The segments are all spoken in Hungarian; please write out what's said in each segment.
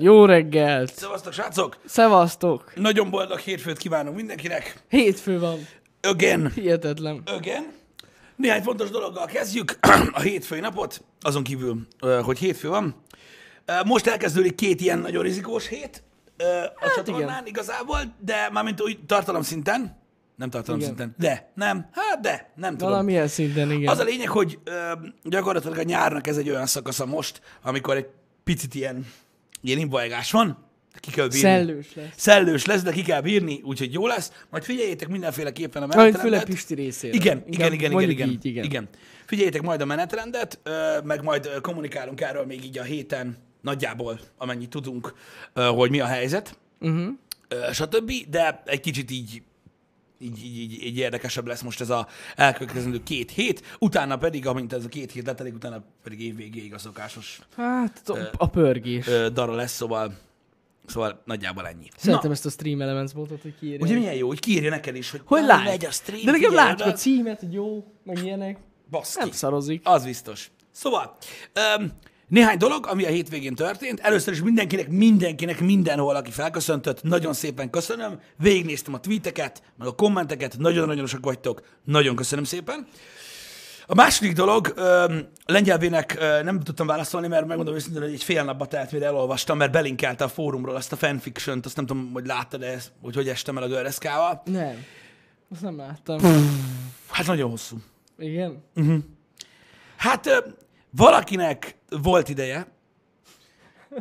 Jó reggelt! Szevasztok, srácok! Szevasztok! Nagyon boldog hétfőt kívánok mindenkinek. Hétfő van. Again. Hihetetlen. Again. Néhány fontos dologgal kezdjük a hétfői napot, azon kívül, hogy hétfő van. Most elkezdődik két ilyen nagyon rizikós hét a hát csatornán igen. igazából, de mármint úgy tartalom szinten, nem tartalom Igen. szinten, de, nem, hát de, nem tudom. Valamilyen szinten, igen. Az a lényeg, hogy ö, gyakorlatilag a nyárnak ez egy olyan szakasza most, amikor egy picit ilyen, ilyen imbajgás van, ki kell bírni. Szellős lesz. Szellős lesz, de ki kell bírni, úgyhogy jó lesz. Majd figyeljétek mindenféleképpen a Majd főleg menetrendet. Pisti részére. Igen, igen, igen, igen, igen, Így, igen. igen. Figyeljétek majd a menetrendet, meg majd kommunikálunk erről még így a héten, nagyjából, amennyit tudunk, hogy mi a helyzet, Uh-huh. stb. De egy kicsit így így, így, így, így érdekesebb lesz most ez a elkövetkezendő két hét, utána pedig, amint ez a két hét letelik, utána pedig évvégéig a szokásos Hát a- pörgés. ö, dara lesz, szóval, szóval nagyjából ennyi. Szeretem ezt a Stream Elements botot, hogy kiírja. Ugye milyen jó, hogy kiírja neked is, hogy Hogy "Na, lát? megy a stream, De nekem látjuk oda." a címet, hogy jó, meg ilyenek. Baszki. Nem szarozik. Az biztos. Szóval, um, néhány dolog, ami a hétvégén történt. Először is mindenkinek, mindenkinek, mindenhol, aki felköszöntött, nagyon szépen köszönöm. Végignéztem a tweeteket, meg a kommenteket, nagyon-nagyon sok vagytok. Nagyon köszönöm szépen. A második dolog, lengyelvének nem tudtam válaszolni, mert megmondom őszintén, hogy egy fél napba telt, mire elolvastam, mert belinkelte a fórumról azt a fanfiction-t, azt nem tudom, hogy láttad -e, hogy hogy estem el a görreszkával. Nem. Azt nem láttam. Hát nagyon hosszú. Igen? Hát ö, valakinek volt ideje,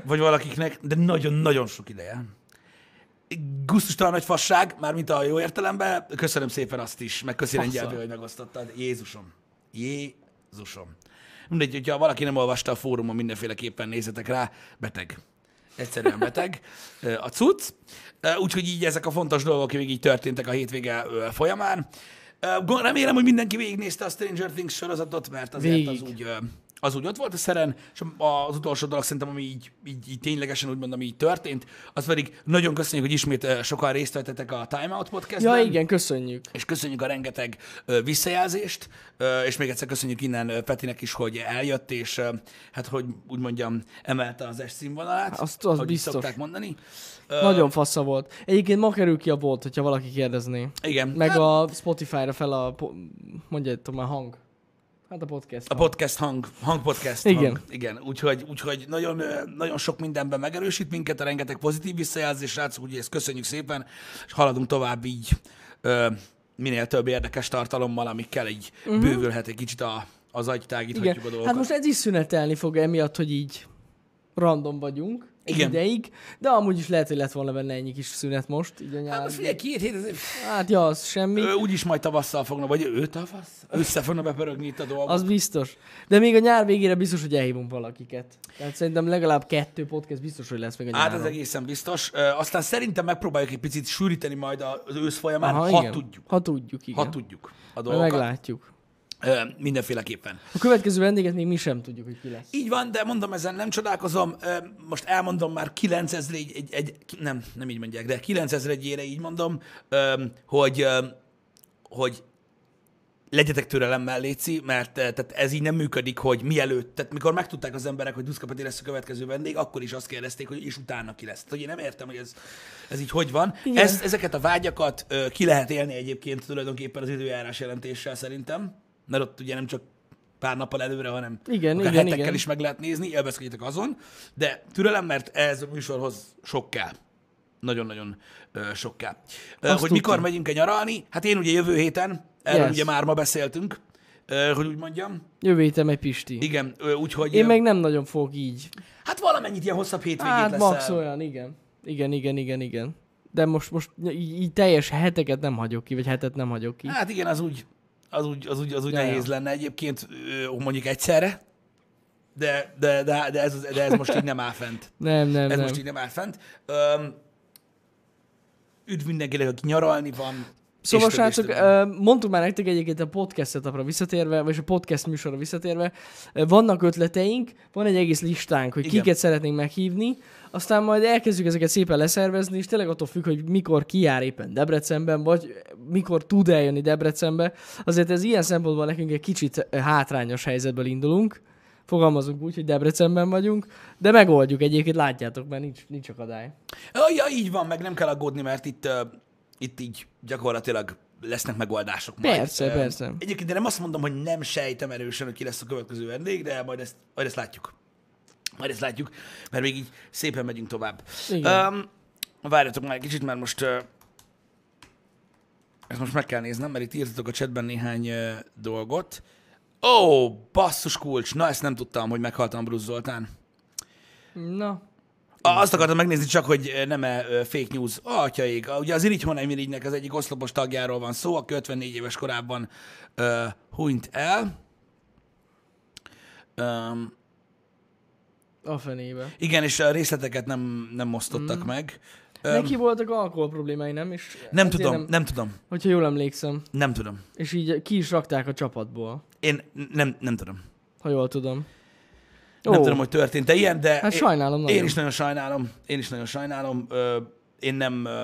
vagy valakiknek, de nagyon-nagyon sok ideje. Gusztustalan nagy fasság, mármint a jó értelemben, köszönöm szépen azt is, meg köszi. Lengyelből, hogy megosztottad. Jézusom. Jézusom. Mindegy, hogyha valaki nem olvasta a fórumon, mindenféleképpen nézzetek rá, beteg. Egyszerűen beteg a cucc. Úgyhogy így ezek a fontos dolgok még így történtek a hétvége folyamán. Remélem, hogy mindenki végignézte a Stranger Things sorozatot, mert azért Végig. az úgy, az úgy ott volt a szeren, és az utolsó dolog szerintem, ami így, így, így ténylegesen úgy mondom, így történt, az pedig nagyon köszönjük, hogy ismét sokan részt vettetek a Time Out podcastben. Ja, igen, köszönjük. És köszönjük a rengeteg visszajelzést, és még egyszer köszönjük innen Petinek is, hogy eljött, és hát, hogy úgy mondjam, emelte az es színvonalát, Azt- az ahogy így biztos. szokták mondani. Nagyon fasza volt. Egyébként ma kerül ki a bolt, hogyha valaki kérdezné. Igen. Meg hát, a Spotify-ra fel a, mondjátok már hang. Hát a podcast. a podcast hang, hangpodcast Igen. hang. Igen, úgyhogy, úgyhogy nagyon, nagyon sok mindenben megerősít minket, a rengeteg pozitív visszajelzés, srácok, úgyhogy ezt köszönjük szépen, és haladunk tovább így ö, minél több érdekes tartalommal, amikkel így uh-huh. bővülhet egy kicsit a, az agytágíthatjuk Igen. a dolgokat. Hát most ez is szünetelni fog emiatt, hogy így random vagyunk Igen. ideig, de amúgy is lehet, hogy lett volna benne ennyi kis szünet most, így a Hát nyár. most figyelj, két hét, ez, Hát ja, az semmi. Ő úgyis majd tavasszal fogna, vagy ő tavasz? Össze fogna bepörögni itt a dolgok. Az biztos. De még a nyár végére biztos, hogy elhívunk valakiket. Tehát szerintem legalább kettő podcast biztos, hogy lesz még a Hát nyáron. ez egészen biztos. Aztán szerintem megpróbáljuk egy picit sűríteni majd az ősz folyamán, Aha, ha igen. tudjuk. Ha tudjuk, igen. Ha tudjuk a dolgokat. meglátjuk. Ö, Mindenféleképpen. A következő vendéget még mi sem tudjuk, hogy ki lesz. Így van, de mondom, ezen nem csodálkozom. Ö, Most elmondom már 9000 egy, egy, egy, nem, nem így mondják, de 9000 egyére így mondom, ö, hogy, hogy legyetek türelemmel, Léci, mert eh, tehát ez így nem működik, hogy mielőtt, tehát mikor megtudták az emberek, hogy Duszka Peti lesz a következő vendég, akkor is azt kérdezték, hogy és utána ki lesz. Tehát, hogy én nem értem, hogy ez, ez így hogy van. Igen. Ez, ezeket a vágyakat ö, ki lehet élni egyébként tulajdonképpen az időjárás jelentéssel szerintem, mert ott ugye nem csak pár nappal előre, hanem Igen, akár igen, hetekkel igen. is meg lehet nézni, élvezkedjetek azon, de türelem, mert ez a műsorhoz sok kell. Nagyon-nagyon sok kell. Azt hogy mikor tudtam. megyünk-e nyaralni? Hát én ugye jövő héten, erről Yes. ugye már ma beszéltünk, hogy úgy mondjam. Jövő héten egy Pisti. Igen, úgyhogy... Én meg nem nagyon fogok így. Hát valamennyit ilyen hosszabb hétvégét Hát lesz. max olyan, igen. Igen, igen, igen, igen. De most, most így, így teljes heteket nem hagyok ki, vagy hetet nem hagyok ki. Hát igen, az úgy, az úgy, az úgy, az úgy Ja, nehéz ja. lenne egyébként, mondjuk egyszerre, de, de, de, de, ez, de ez most így nem áll fent. Nem, nem, Ez nem. most így nem áll fent. Öm, üdv mindenkinek, aki nyaralni van. Szóval és srácok, ö, mondtuk már nektek egyébként a podcast setupra visszatérve, vagy a podcast műsorra visszatérve, vannak ötleteink, van egy egész listánk, hogy Igen. kiket szeretnénk meghívni, aztán majd elkezdjük ezeket szépen leszervezni, és tényleg attól függ, hogy mikor ki jár éppen Debrecenben, vagy mikor tud eljönni Debrecenbe. Azért ez ilyen szempontból nekünk egy kicsit hátrányos helyzetből indulunk, Fogalmazunk úgy, hogy Debrecenben vagyunk, de megoldjuk egyébként, látjátok, mert nincs, nincs akadály. Ja, így van, meg nem kell aggódni, mert itt, itt így gyakorlatilag lesznek megoldások majd. Persze, Ö, persze. Egyébként én nem azt mondom, hogy nem sejtem erősen, hogy ki lesz a következő vendég, de majd ezt, majd ezt látjuk. Majd ezt látjuk, mert még így szépen megyünk tovább. Igen. Um, várjatok már egy kicsit, mert most uh, ezt most meg kell néznem, mert itt írtatok a chatben néhány uh, dolgot. Ó, oh, basszus kulcs! Na, ezt nem tudtam, hogy meghalt Ambrus Zoltán. Na, Azt akartam megnézni csak, hogy nem-e ö, fake news. Atyaik, ugye az Irigy Honeymirignek az egyik oszlopos tagjáról van szó, aki 54 éves korában uh, hunyt el. Um, a fenébe. igen, és a részleteket nem, nem osztottak mm. meg. Um, Neki voltak alkohol problémái, nem? És nem tudom, nem, Nem, nem tudom, hogyha jól emlékszem. nem tudom. És így ki is rakták a csapatból, Én nem, nem tudom. ha jól tudom. Nem Ó, tudom, hogy történt-e ilyen, de Hát én- sajnálom Én nagyon. is nagyon sajnálom, én is nagyon sajnálom. Ö, én nem, ö,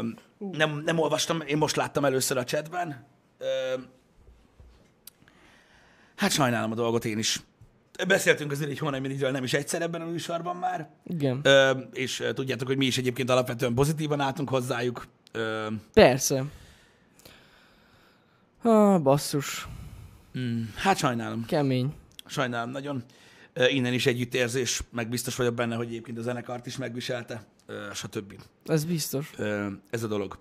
nem, nem olvastam, én most láttam először a chatben. Ö, hát sajnálom a dolgot én is. Beszéltünk azért egy hónapja nem is egyszer ebben a műsorban már, Igen. ö, és tudjátok, hogy mi is egyébként alapvetően pozitívan álltunk hozzájuk. Ö, Persze. Ah, basszus. mm, hát sajnálom, Kemény. sajnálom nagyon. Innen is együttérzés, meg biztos vagyok benne, hogy egyébként a zenekart is megviselte, stb. Ez biztos. ez a dolog.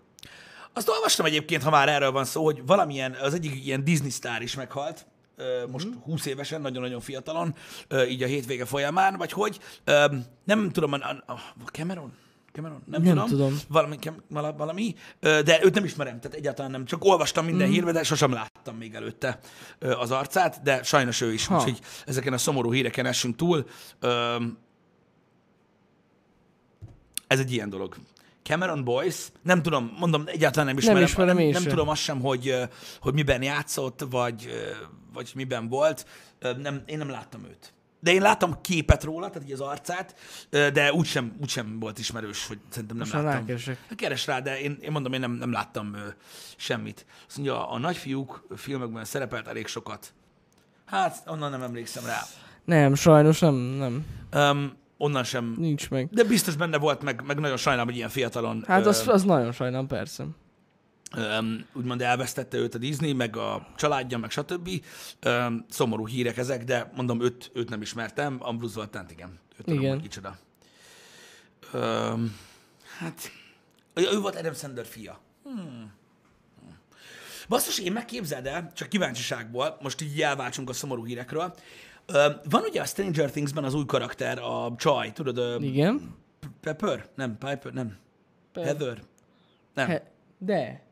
Azt olvastam egyébként, ha már erről van szó, hogy valamilyen, az egyik ilyen Disney sztár is meghalt, most Mhm. 20 évesen, nagyon-nagyon fiatalon, így a hétvége folyamán, vagy hogy, nem tudom, a, a Cameron? Cameron? Nem, Nem tudom. tudom. Valami, valami, de őt nem ismerem, tehát egyáltalán nem. Csak olvastam minden Mhm. hírbe, de sosem láttam még előtte az arcát, de sajnos ő is. Ha. Úgyhogy ezeken a szomorú híreken essünk túl. Ez egy ilyen dolog. Cameron Boyce, nem tudom, mondom, egyáltalán nem ismerem. ismerem nem, én nem sem. tudom azt sem, hogy, hogy miben játszott, vagy, vagy miben volt. Nem, én nem láttam őt. De én láttam képet róla, tehát így az arcát, de úgysem, úgysem volt ismerős, hogy szerintem nem Most láttam. rákeresek. Keres rá, de én, én mondom, én nem, nem láttam ö, semmit. Azt mondja, a nagyfiúk filmekben szerepelt elég sokat. Hát, onnan nem emlékszem rá. Nem, sajnos nem, nem. Um, onnan sem. Nincs meg. De biztos benne volt, meg, meg nagyon sajnálom, hogy ilyen fiatalon Hát ö, az, az nagyon sajnálom, persze. Öm, úgymond elvesztette őt a Disney, meg a családja, meg stb. Öm, szomorú hírek ezek, de mondom, őt, őt nem ismertem, Ambrose Zoltánt igen. Őt tudom, Igen. hogy kicsoda. Öm, hát, ő volt Adam Sandler fia. Hmm. Basszus, én megképzeld el, csak kíváncsiságból, most így elváltsunk a szomorú hírekről. Ö, van ugye a Stranger Things-ben az új karakter, a Csaj, tudod, ö, Igen. Pepper? Nem, Piper, nem. Pe- Heather? Nem. He- de.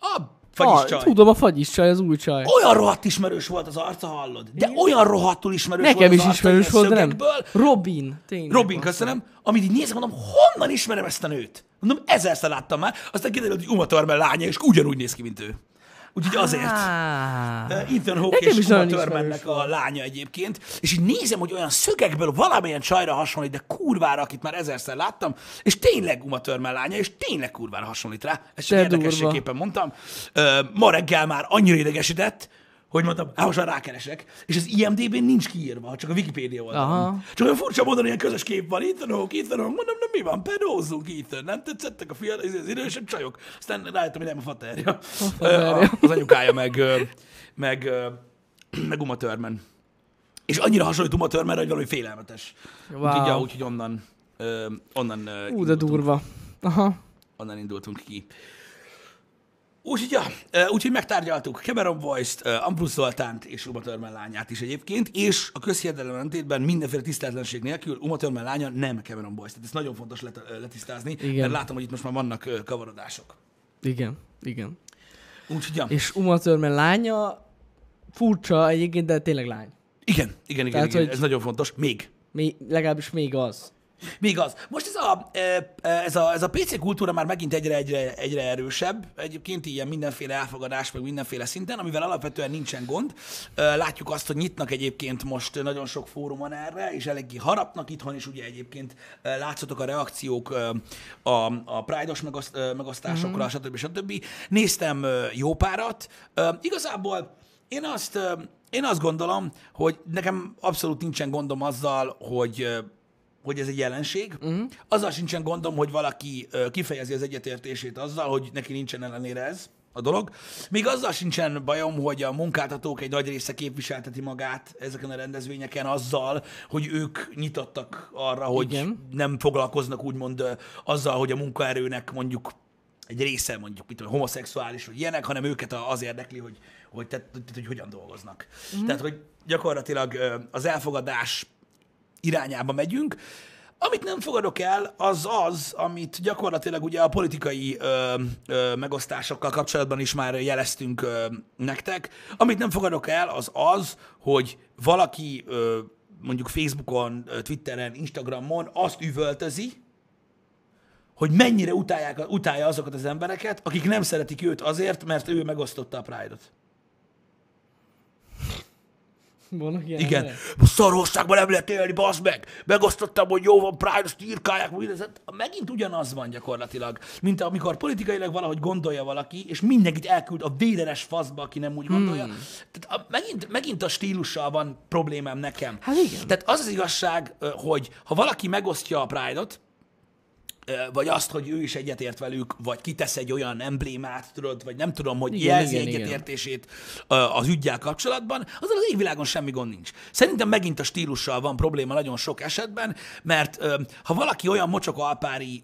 A fagyis ah, csaj. Tudom, a fagyis csaj, az új csaj. Olyan rohadt ismerős volt az arca, hallod? De olyan rohadtul ismerős Nekem volt is az arca, ismerős volt, de nem. Robin. Tényleg. Robin, köszönöm. Amit így nézem, mondom, honnan ismerem ezt a nőt? Mondom, ezerszer láttam már. Aztán kiderült, hogy Uma Thurman lánya, és ugyanúgy néz ki, mint ő. Úgyhogy azért. Ah. Ethan Hawke Nekem és Uma Thurmannek a lánya egyébként, és így nézem, hogy olyan szögekből valamilyen csajra hasonlít, de kurvára, akit már ezerszer láttam, és tényleg Uma Thurman lánya, és tényleg kurvára hasonlít rá. Ezt csak De érdekességképpen mondtam. Ma reggel már annyira idegesített, hogy mondtam, hát most már rákeresek, és az IMDB-n nincs kiírva, csak a Wikipedia oldalon. Csak olyan furcsa módon ilyen közös kép van, Ethan Hawke, Ethan Hawke, mondom, nem mi van, pedózzunk Ethan, nem tetszettek a fiatal, az idősebb csajok. Aztán rájöttem, hogy nem a faterja. faterja. Az anyukája meg, meg, meg Uma Thurman. És annyira hasonlít Uma Thurmanre, hogy valami félelmetes. Wow. Úgyhogy, ja, úgyhogy onnan, onnan, Ú, de durva. Aha. onnan indultunk ki. Úgyhogy, ja, úgyhogy megtárgyaltuk Cameron Boyce-t, ö, Ambrus Zoltánt és Uma Thurman lányát is egyébként, és a közhiedelem ellentétben mindenféle tiszteletlenség nélkül Uma Thurman lánya nem Cameron Boyce. Tehát ez nagyon fontos let, letisztázni, Igen. mert látom, hogy itt most már vannak kavarodások. Igen. Igen. Úgyhogy, ja. És Uma Thurman lánya furcsa egyébként, de tényleg lány. igen, igen, igen, Tehát, igen. ez nagyon fontos. Még. Még, legalábbis még az. Még az. Most ez a, e, e, ez a, ez a PC kultúra már megint egyre, egyre, egyre erősebb. Egyébként ilyen mindenféle elfogadás, meg mindenféle szinten, amivel alapvetően nincsen gond. E, Látjuk azt, hogy nyitnak egyébként most nagyon sok fórumon erre, és eléggé harapnak itthon is, ugye egyébként látszatok a reakciók a, a Pride-os megoszt, e, megosztásokra, mm-hmm. stb. stb. Néztem jó párat. Igazából én azt, én azt gondolom, hogy nekem abszolút nincsen gondom azzal, hogy hogy ez egy jelenség. Uh-huh. Azzal sincsen gondom, hogy valaki kifejezi az egyetértését azzal, hogy neki nincsen ellenére ez a dolog. Még azzal sincsen bajom, hogy a munkáltatók egy nagy része képviselteti magát ezeken a rendezvényeken azzal, hogy ők nyitottak arra, hogy Igen. nem foglalkoznak úgymond azzal, hogy a munkaerőnek mondjuk egy része mondjuk, mit tudom, homoszexuális, vagy ilyenek, hanem őket az érdekli, hogy, hogy, tehát, hogy hogyan dolgoznak. Mm. Tehát, hogy gyakorlatilag az elfogadás irányába megyünk. Amit nem fogadok el, az az, amit gyakorlatilag ugye a politikai ö, ö, megosztásokkal kapcsolatban is már jeleztünk ö, nektek. Amit nem fogadok el, az az, hogy valaki ö, mondjuk Facebookon, Twitteren, Instagramon azt üvöltözi, hogy mennyire utálják, utálja azokat az embereket, akik nem szeretik őt azért, mert ő megosztotta a Pride-ot. Vannak ilyen Igen. emberek? Szarországban nem lehet élni, bazd meg! Megosztottam, hogy jó van, Pride, azt írkálják, mindent. Megint ugyanaz van gyakorlatilag, mint amikor politikailag valahogy gondolja valaki, és mindenkit elküld a védenes faszba, aki nem úgy gondolja. Hmm. Tehát a, megint, megint a stílussal van problémám nekem. Hát igen. Tehát az az igazság, hogy ha valaki megosztja a Pride-ot, vagy azt, hogy ő is egyetért velük, vagy kitesz egy olyan emblémát, tudod, vagy nem tudom, hogy Igen, jelzi igen, igen. egyetértését ö, az ügyjel kapcsolatban, azzal az égvilágon semmi gond nincs. Szerintem megint a stílussal van probléma nagyon sok esetben, mert ha valaki olyan mocsok alpári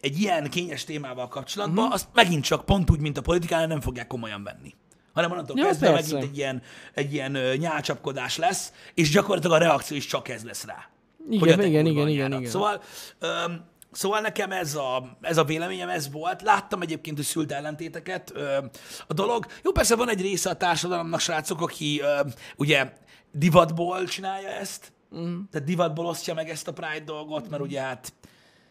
egy ilyen kényes témával kapcsolatban, Mhm. azt megint csak pont úgy, mint a politikánál nem fogják komolyan venni. Hanem onnantól Ja, kezdve persze. megint egy ilyen, egy ilyen nyálcsapkodás lesz, és gyakorlatilag a reakció is csak ez lesz rá. Igen, igen, igen, igen, igen. Szóval, öm, szóval nekem ez a, ez a véleményem, ez volt. Láttam egyébként, hogy szült ellentéteket ö, a dolog. Jó, persze van egy része a társadalomnak, srácok, aki ö, ugye divatból csinálja ezt, mm. tehát divatból osztja meg ezt a Pride dolgot, mert ugye hát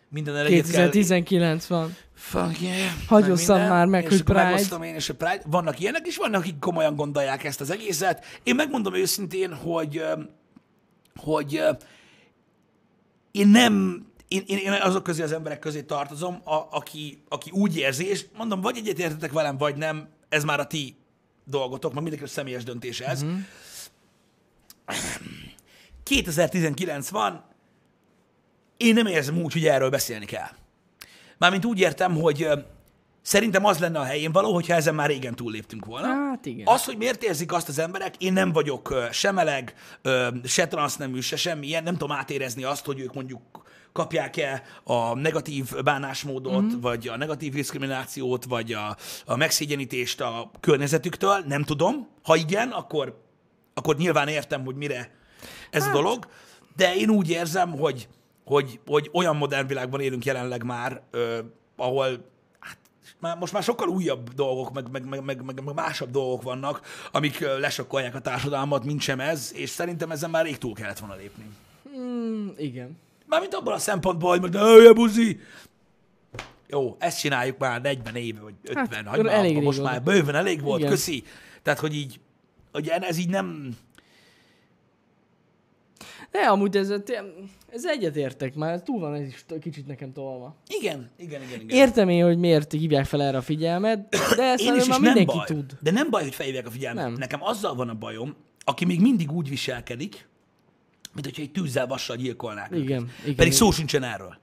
minden kell 2019 van. Fuck yeah. Hagyosszam minden, már meg, és hogy Pride. Én és a Pride. Vannak ilyenek is, vannak, akik komolyan gondolják ezt az egészet. Én megmondom őszintén, hogy, hogy én nem, én, én, én azok közé az emberek közé tartozom, a, aki, aki úgy érzi, és mondom, vagy egyetértetek velem, vagy nem, ez már a ti dolgotok, mert mindenki személyes döntés ez. Mhm. Mm-hmm. 2019 van, én nem érzem úgy, hogy erről beszélni kell. Mármint úgy értem, hogy szerintem az lenne a helyén való, hogyha ezen már régen túlléptünk volna. Hát igen. Az, hogy miért érzik azt az emberek, én nem vagyok se meleg, se transznemű, se semmi ilyen, nem tudom átérezni azt, hogy ők mondjuk kapják-e a negatív bánásmódot, mm. vagy a negatív diszkriminációt, vagy a, a megszégyenítést a környezetüktől, nem tudom. Ha igen, akkor, akkor nyilván értem, hogy mire ez hát. a dolog, de én úgy érzem, hogy, hogy, hogy olyan modern világban élünk jelenleg már, ö, ahol hát, már, most már sokkal újabb dolgok, meg, meg, meg, meg, meg, másabb dolgok vannak, amik lesokkolják a társadalmat, mint sem ez, és szerintem ezen már rég túl kellett volna lépni. Mm, igen. Mármint abban a szempontból, hogy most de buzi. Jó, ezt csináljuk már 40 éve, vagy 50, hát, akkor elég most már bőven elég volt, Igen. köszi. Tehát, hogy így, hogy ez így nem... De amúgy ez, ez egyetértek már, túl van ez is kicsit nekem tolva. Igen, igen, igen, igen. Értem én, hogy miért hívják fel erre a figyelmet, de ezt Én már, is, már nem mindenki baj. tud. De nem baj, hogy felhívják a figyelmet. Nem. Nekem azzal van a bajom, aki még mindig úgy viselkedik, mint hogyha egy tűzzel vassal gyilkolnák. őket. Igen, igen, Pedig igen. szó sincsen erről.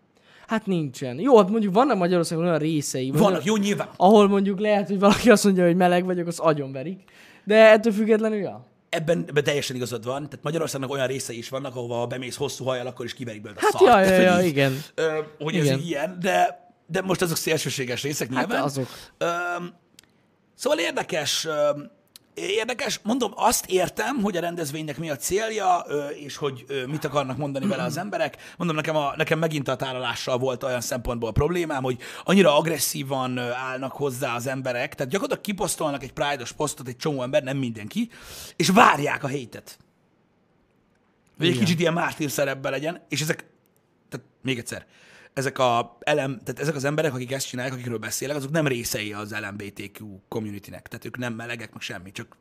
Hát nincsen. Jó, hát mondjuk vannak Magyarországon olyan részei, Vannak, jó, nyilván. ahol mondjuk lehet, hogy valaki azt mondja, hogy meleg vagyok, az agyonverik. De ettől függetlenül, ja. Ebben, ebben teljesen igazad van. Tehát Magyarországnak olyan részei is vannak, ahova ha bemész hosszú hajjal, akkor is kiverik belőle a Hát szart. ja, ja, igen. Ö, hogy Igen. ez ilyen, de, de most azok szélsőséges részek Hát nyilván. azok. Öm, szóval érdekes, öm, érdekes, mondom, azt értem, hogy a rendezvénynek mi a célja, és hogy mit akarnak mondani vele az emberek. Mondom, nekem, a, nekem megint a tárolással volt olyan szempontból a problémám, hogy annyira agresszívan állnak hozzá az emberek, tehát gyakorlatilag kiposztolnak egy Pride-os posztot egy csomó ember, nem mindenki, és várják a hétet. Hogy egy kicsit ilyen mártír szerepben legyen, és ezek, tehát még egyszer, ezek, a elem, tehát ezek az emberek, akik ezt csinálják, akikről beszélek, azok nem részei az LMBTQ communitynek, tehát ők nem melegek, meg semmi, csak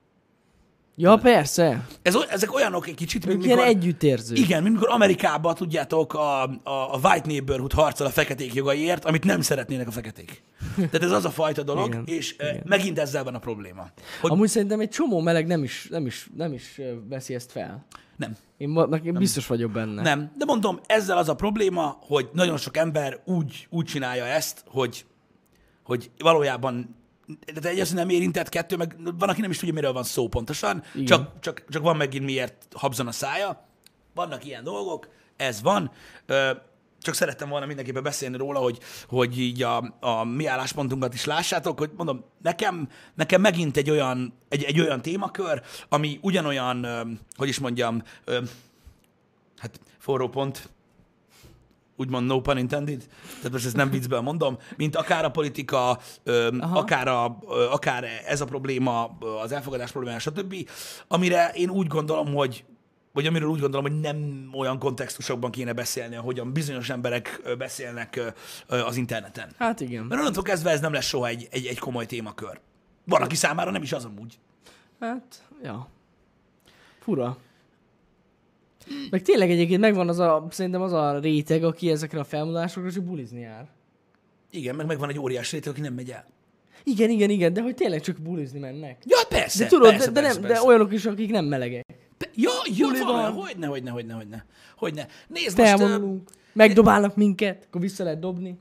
Ja, persze. ez, ezek olyanok egy kicsit, mint mikor, együttérző. igen, mint mikor Amerikában, tudjátok, a, a, a White Neighborhood harcol a feketék jogaiért, amit nem szeretnének a feketék. Tehát ez az a fajta dolog, Igen, és igen. megint ezzel van a probléma. Hogy Amúgy szerintem egy csomó meleg nem is, nem is, nem is veszi ezt fel. nem. Én, ma- nekem biztos vagyok benne. Nem, de mondom, ezzel az a probléma, hogy nagyon sok ember úgy, úgy csinálja ezt, hogy, hogy valójában de egy az nem érintett, kettő, meg van, aki nem is tudja, miről van szó pontosan, Igen. csak, csak, csak van megint miért habzon a szája. Vannak ilyen dolgok, ez van. Csak szerettem volna mindenképpen beszélni róla, hogy, hogy így a, a mi álláspontunkat is lássátok, hogy mondom, nekem, nekem megint egy olyan, egy, egy olyan témakör, ami ugyanolyan, hogy is mondjam, hát forró pont, úgymond no pun intended, tehát most ezt nem viccből mondom, mint akár a politika, ö, akár, a, ö, akár ez a probléma, az elfogadás problémája, stb., amire én úgy gondolom, hogy vagy amiről úgy gondolom, hogy nem olyan kontextusokban kéne beszélni, ahogyan bizonyos emberek beszélnek az interneten. Hát igen. Mert onnantól kezdve ez nem lesz soha egy, egy, egy komoly témakör. Van, aki számára nem is az amúgy. Hát, ja. Fura. Meg tényleg egyébként megvan az a, szerintem az a réteg, aki ezekre a felmondásokra csak bulizni jár. Igen, meg megvan egy óriás réteg, aki nem megy el. Igen, igen, igen, de hogy tényleg csak bulizni mennek. Ja, persze, De tudod, persze, de, de, persze, nem, persze. de olyanok is, akik nem melegek. Ja, ja Buli van, hogyne, hogyne, hogyne, hogyne, hogyne. Nézd most, ö, Felvonulunk. Megdobálnak minket, akkor vissza lehet dobni.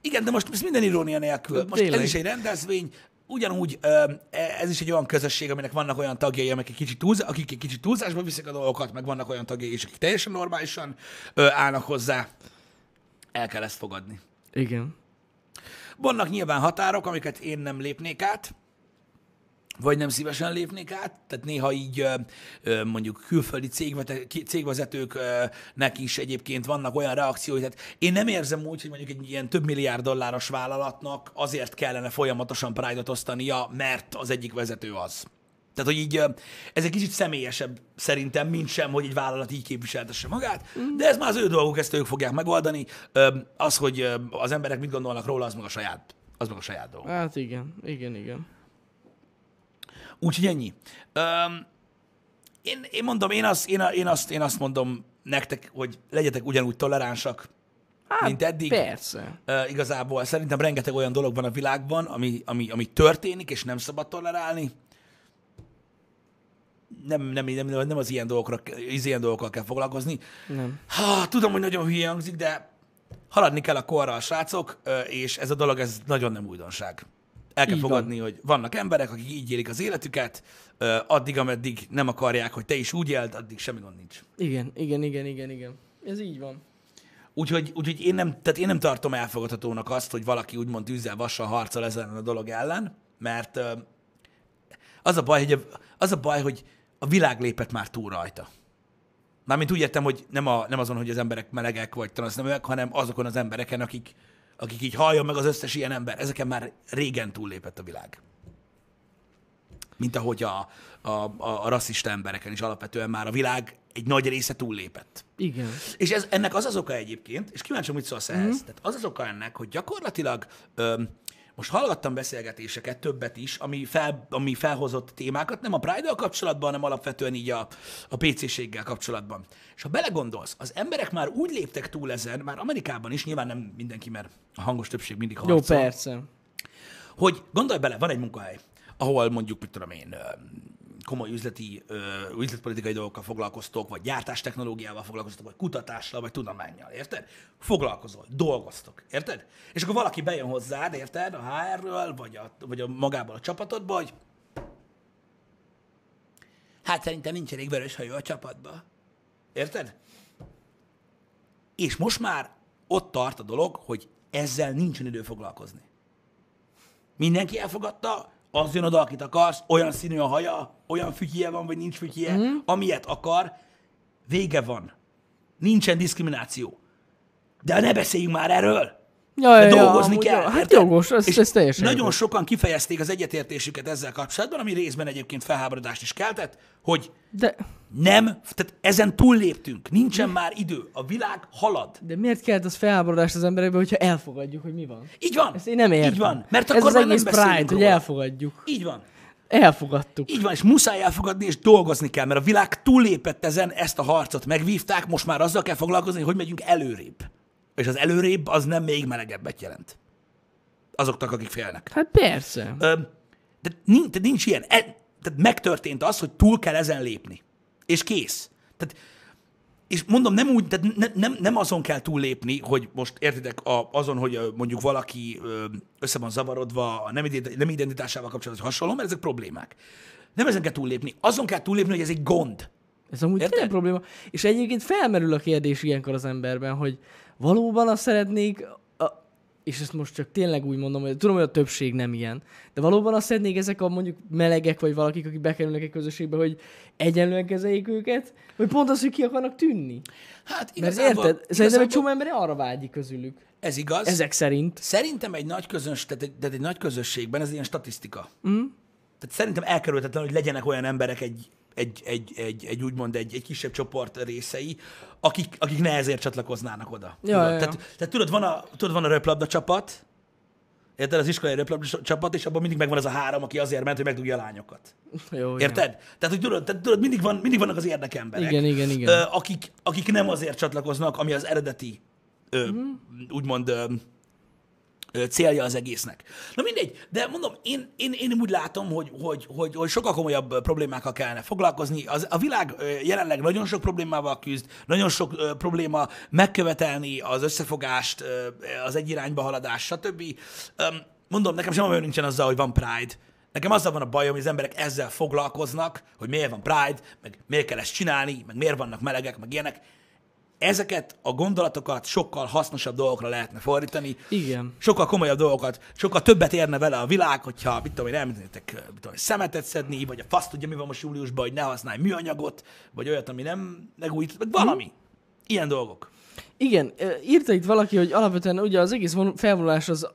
igen, de most ez minden irónia nélkül. Most Tényleg. ez is egy rendezvény, ugyanúgy ö, ez is egy olyan közösség, aminek vannak olyan tagjai, amik egy kicsit túlz, akik egy kicsit túlzásba viszik a dolgokat, meg vannak olyan tagjai is, akik teljesen normálisan állnak hozzá. El kell ezt fogadni. Igen. Vannak nyilván határok, amiket én nem lépnék át, vagy nem szívesen lépnék át, tehát néha így mondjuk külföldi cégvezetőknek is egyébként vannak olyan reakciói, tehát én nem érzem úgy, hogy mondjuk egy ilyen több milliárd dolláros vállalatnak azért kellene folyamatosan Pride-ot osztania, mert az egyik vezető az. Tehát, hogy így ez egy kicsit személyesebb szerintem, mint sem, hogy egy vállalat így képviseltesse magát, de ez már az ő dolguk, ezt ők fogják megoldani. Az, hogy az emberek mit gondolnak róla, az meg a saját, az meg a saját dolguk. Hát igen, igen, igen. Úgyhogy ennyi. Um, én, én mondom, én azt, én, én, azt, én azt mondom nektek, hogy legyetek ugyanúgy toleránsak, Hát, mint eddig. Persze. Uh, igazából szerintem rengeteg olyan dolog van a világban, ami, ami, ami történik, és nem szabad tolerálni. Nem, nem, nem, nem, az ilyen, dolgokra, az ilyen dolgokkal kell foglalkozni. Nem. Ha, tudom, hogy nagyon hülye hangzik, de haladni kell a korral, srácok, és ez a dolog, ez nagyon nem újdonság. El kell Így van. fogadni, hogy vannak emberek, akik így élik az életüket, addig, ameddig nem akarják, hogy te is úgy éld, addig semmi gond nincs. Igen, igen, igen, igen, igen. Ez így van. Úgyhogy, úgyhogy én, nem, tehát én nem tartom elfogadhatónak azt, hogy valaki úgymond tűzzel, vassal harcol ezen a dolog ellen, mert az a baj, hogy a, az a baj, hogy a világ lépett már túl rajta. Mármint úgy értem, hogy nem, a, nem azon, hogy az emberek melegek vagy transzneműek, hanem azokon az embereken, akik, akik így halljon meg az összes ilyen ember. Ezeken már régen túllépett a világ. Mint ahogy a, a, a, a rasszista embereken is alapvetően már a világ egy nagy része túllépett. Igen. És ez, ennek az az oka egyébként, és kíváncsi, mit szólsz ehhez, mm. tehát az az oka ennek, hogy gyakorlatilag öm, most hallgattam beszélgetéseket, többet is, ami, fel, ami felhozott témákat, nem a pride kapcsolatban, hanem alapvetően így a, a PC-séggel kapcsolatban. És ha belegondolsz, az emberek már úgy léptek túl ezen, már Amerikában is, nyilván nem mindenki, mert a hangos többség mindig Jó, harcol, persze. hogy gondolj bele, van egy munkahely, ahol mondjuk, mit tudom én, komoly üzleti, ö, üzletpolitikai dolgokkal foglalkoztok, vagy gyártástechnológiával foglalkoztok, vagy kutatással, vagy tudományjal, érted? Foglalkozol, dolgoztok, érted? És akkor valaki bejön hozzád, érted, a HR-ről, vagy a, vagy a magából a csapatodba, hogy hát szerintem nincs elég vörös hajó a csapatba. Érted? És most már ott tart a dolog, hogy ezzel nincsen idő foglalkozni. Mindenki elfogadta, az jön oda, akit akarsz, olyan színű a haja, olyan fütyje van, vagy nincs fütyje, mm. amilyet akar, vége van. Nincsen diszkrimináció. De ne beszéljünk már erről. Ja, De ja, ja, dolgozni amúgy kell. jó. Hát jogos, ez, És ez teljesen Nagyon jogos. sokan kifejezték az egyetértésüket ezzel kapcsolatban, ami részben egyébként felháborodást is keltett, hogy De, nem, tehát ezen túlléptünk, nincsen már idő, a világ halad. de miért kellett az felháborodást az emberekbe, hogyha elfogadjuk, hogy mi van? Így van. Ezt én nem értem. Így van. Mert Ez akkor az már egész nem Pride, hogy róla. elfogadjuk. Így van. Elfogadtuk. Így van, és muszáj elfogadni, és dolgozni kell, mert a világ túllépett ezen, ezt a harcot megvívták, most már azzal kell foglalkozni, hogy megyünk előrébb. És az előrébb az nem még melegebbet jelent. azoknak, akik félnek. Hát persze. Ö, de nincs, tehát nincs ilyen. E, tehát megtörtént az, hogy túl kell ezen lépni. És kész. Tehát, és mondom, nem úgy, tehát ne, nem, nem azon kell túllépni, hogy most értitek, a, azon, hogy mondjuk valaki össze van zavarodva a nem, nem identitásával kapcsolatban hasonló, mert ezek problémák. Nem ezen kell túllépni. Azon kell túllépni, hogy ez egy gond. Ez amúgy Érted? tényleg probléma. És egyébként felmerül a kérdés ilyenkor az emberben, hogy valóban azt szeretnék, a, és ezt most csak tényleg úgy mondom, hogy tudom, hogy a többség nem ilyen, de valóban azt szeretnék ezek a mondjuk melegek, vagy valakik, akik bekerülnek egy közösségbe, hogy egyenlően kezeljék őket, vagy pont az, hogy ki akarnak tűnni. Hát Mert igazából, érted? Szerintem igazából egy csomó ember arra vágyik közülük. ez igaz. Ezek szerint. Szerintem egy nagy, közöns, tehát egy, tehát egy nagy közösségben ez ilyen statisztika. Mm. Tehát szerintem elkerülhetetlen, hogy legyenek olyan emberek egy, egy, egy, egy, egy úgymond egy, egy kisebb csoport részei, akik, akik ne ezért csatlakoznának oda. Ja, tudod? ja, ja. Tehát, tehát tudod, van a, tudod, van a röplabda csapat, Érted? Az iskolai röplabda csapat, és abban mindig megvan az a három, aki azért ment, hogy megdugja a lányokat. Jó. Érted? Tehát, hogy tudod, tehát, tudod mindig, van, mindig vannak az érdekemberek. Igen, igen, igen. Akik, akik nem azért csatlakoznak, ami az eredeti, ö, Mhm. úgymond ö, célja az egésznek. Na mindegy, de mondom, én, én, én úgy látom, hogy, hogy, hogy, hogy sokkal komolyabb ö, problémákkal kellene foglalkozni. Az, a világ ö, jelenleg nagyon sok problémával küzd, nagyon sok ö, probléma megkövetelni az összefogást, ö, az egy irányba haladás, stb. Öm, mondom, nekem sem olyan nincsen azzal, hogy van Pride. Nekem azzal van a bajom, hogy az emberek ezzel foglalkoznak, hogy miért van Pride, meg miért kell ezt csinálni, meg miért vannak melegek, meg ilyenek. Ezeket a gondolatokat sokkal hasznosabb dolgokra lehetne fordítani. Igen. Sokkal komolyabb dolgokat, sokkal többet érne vele a világ, hogyha, mit tudom én, elmennétek mit tudom, szemetet szedni, vagy a fasz tudja, mi van most júliusban, hogy ne használj műanyagot, vagy olyat, ami nem megújít, vagy valami. Ilyen dolgok. Igen, írta itt valaki, hogy alapvetően ugye az egész von- felvonulás az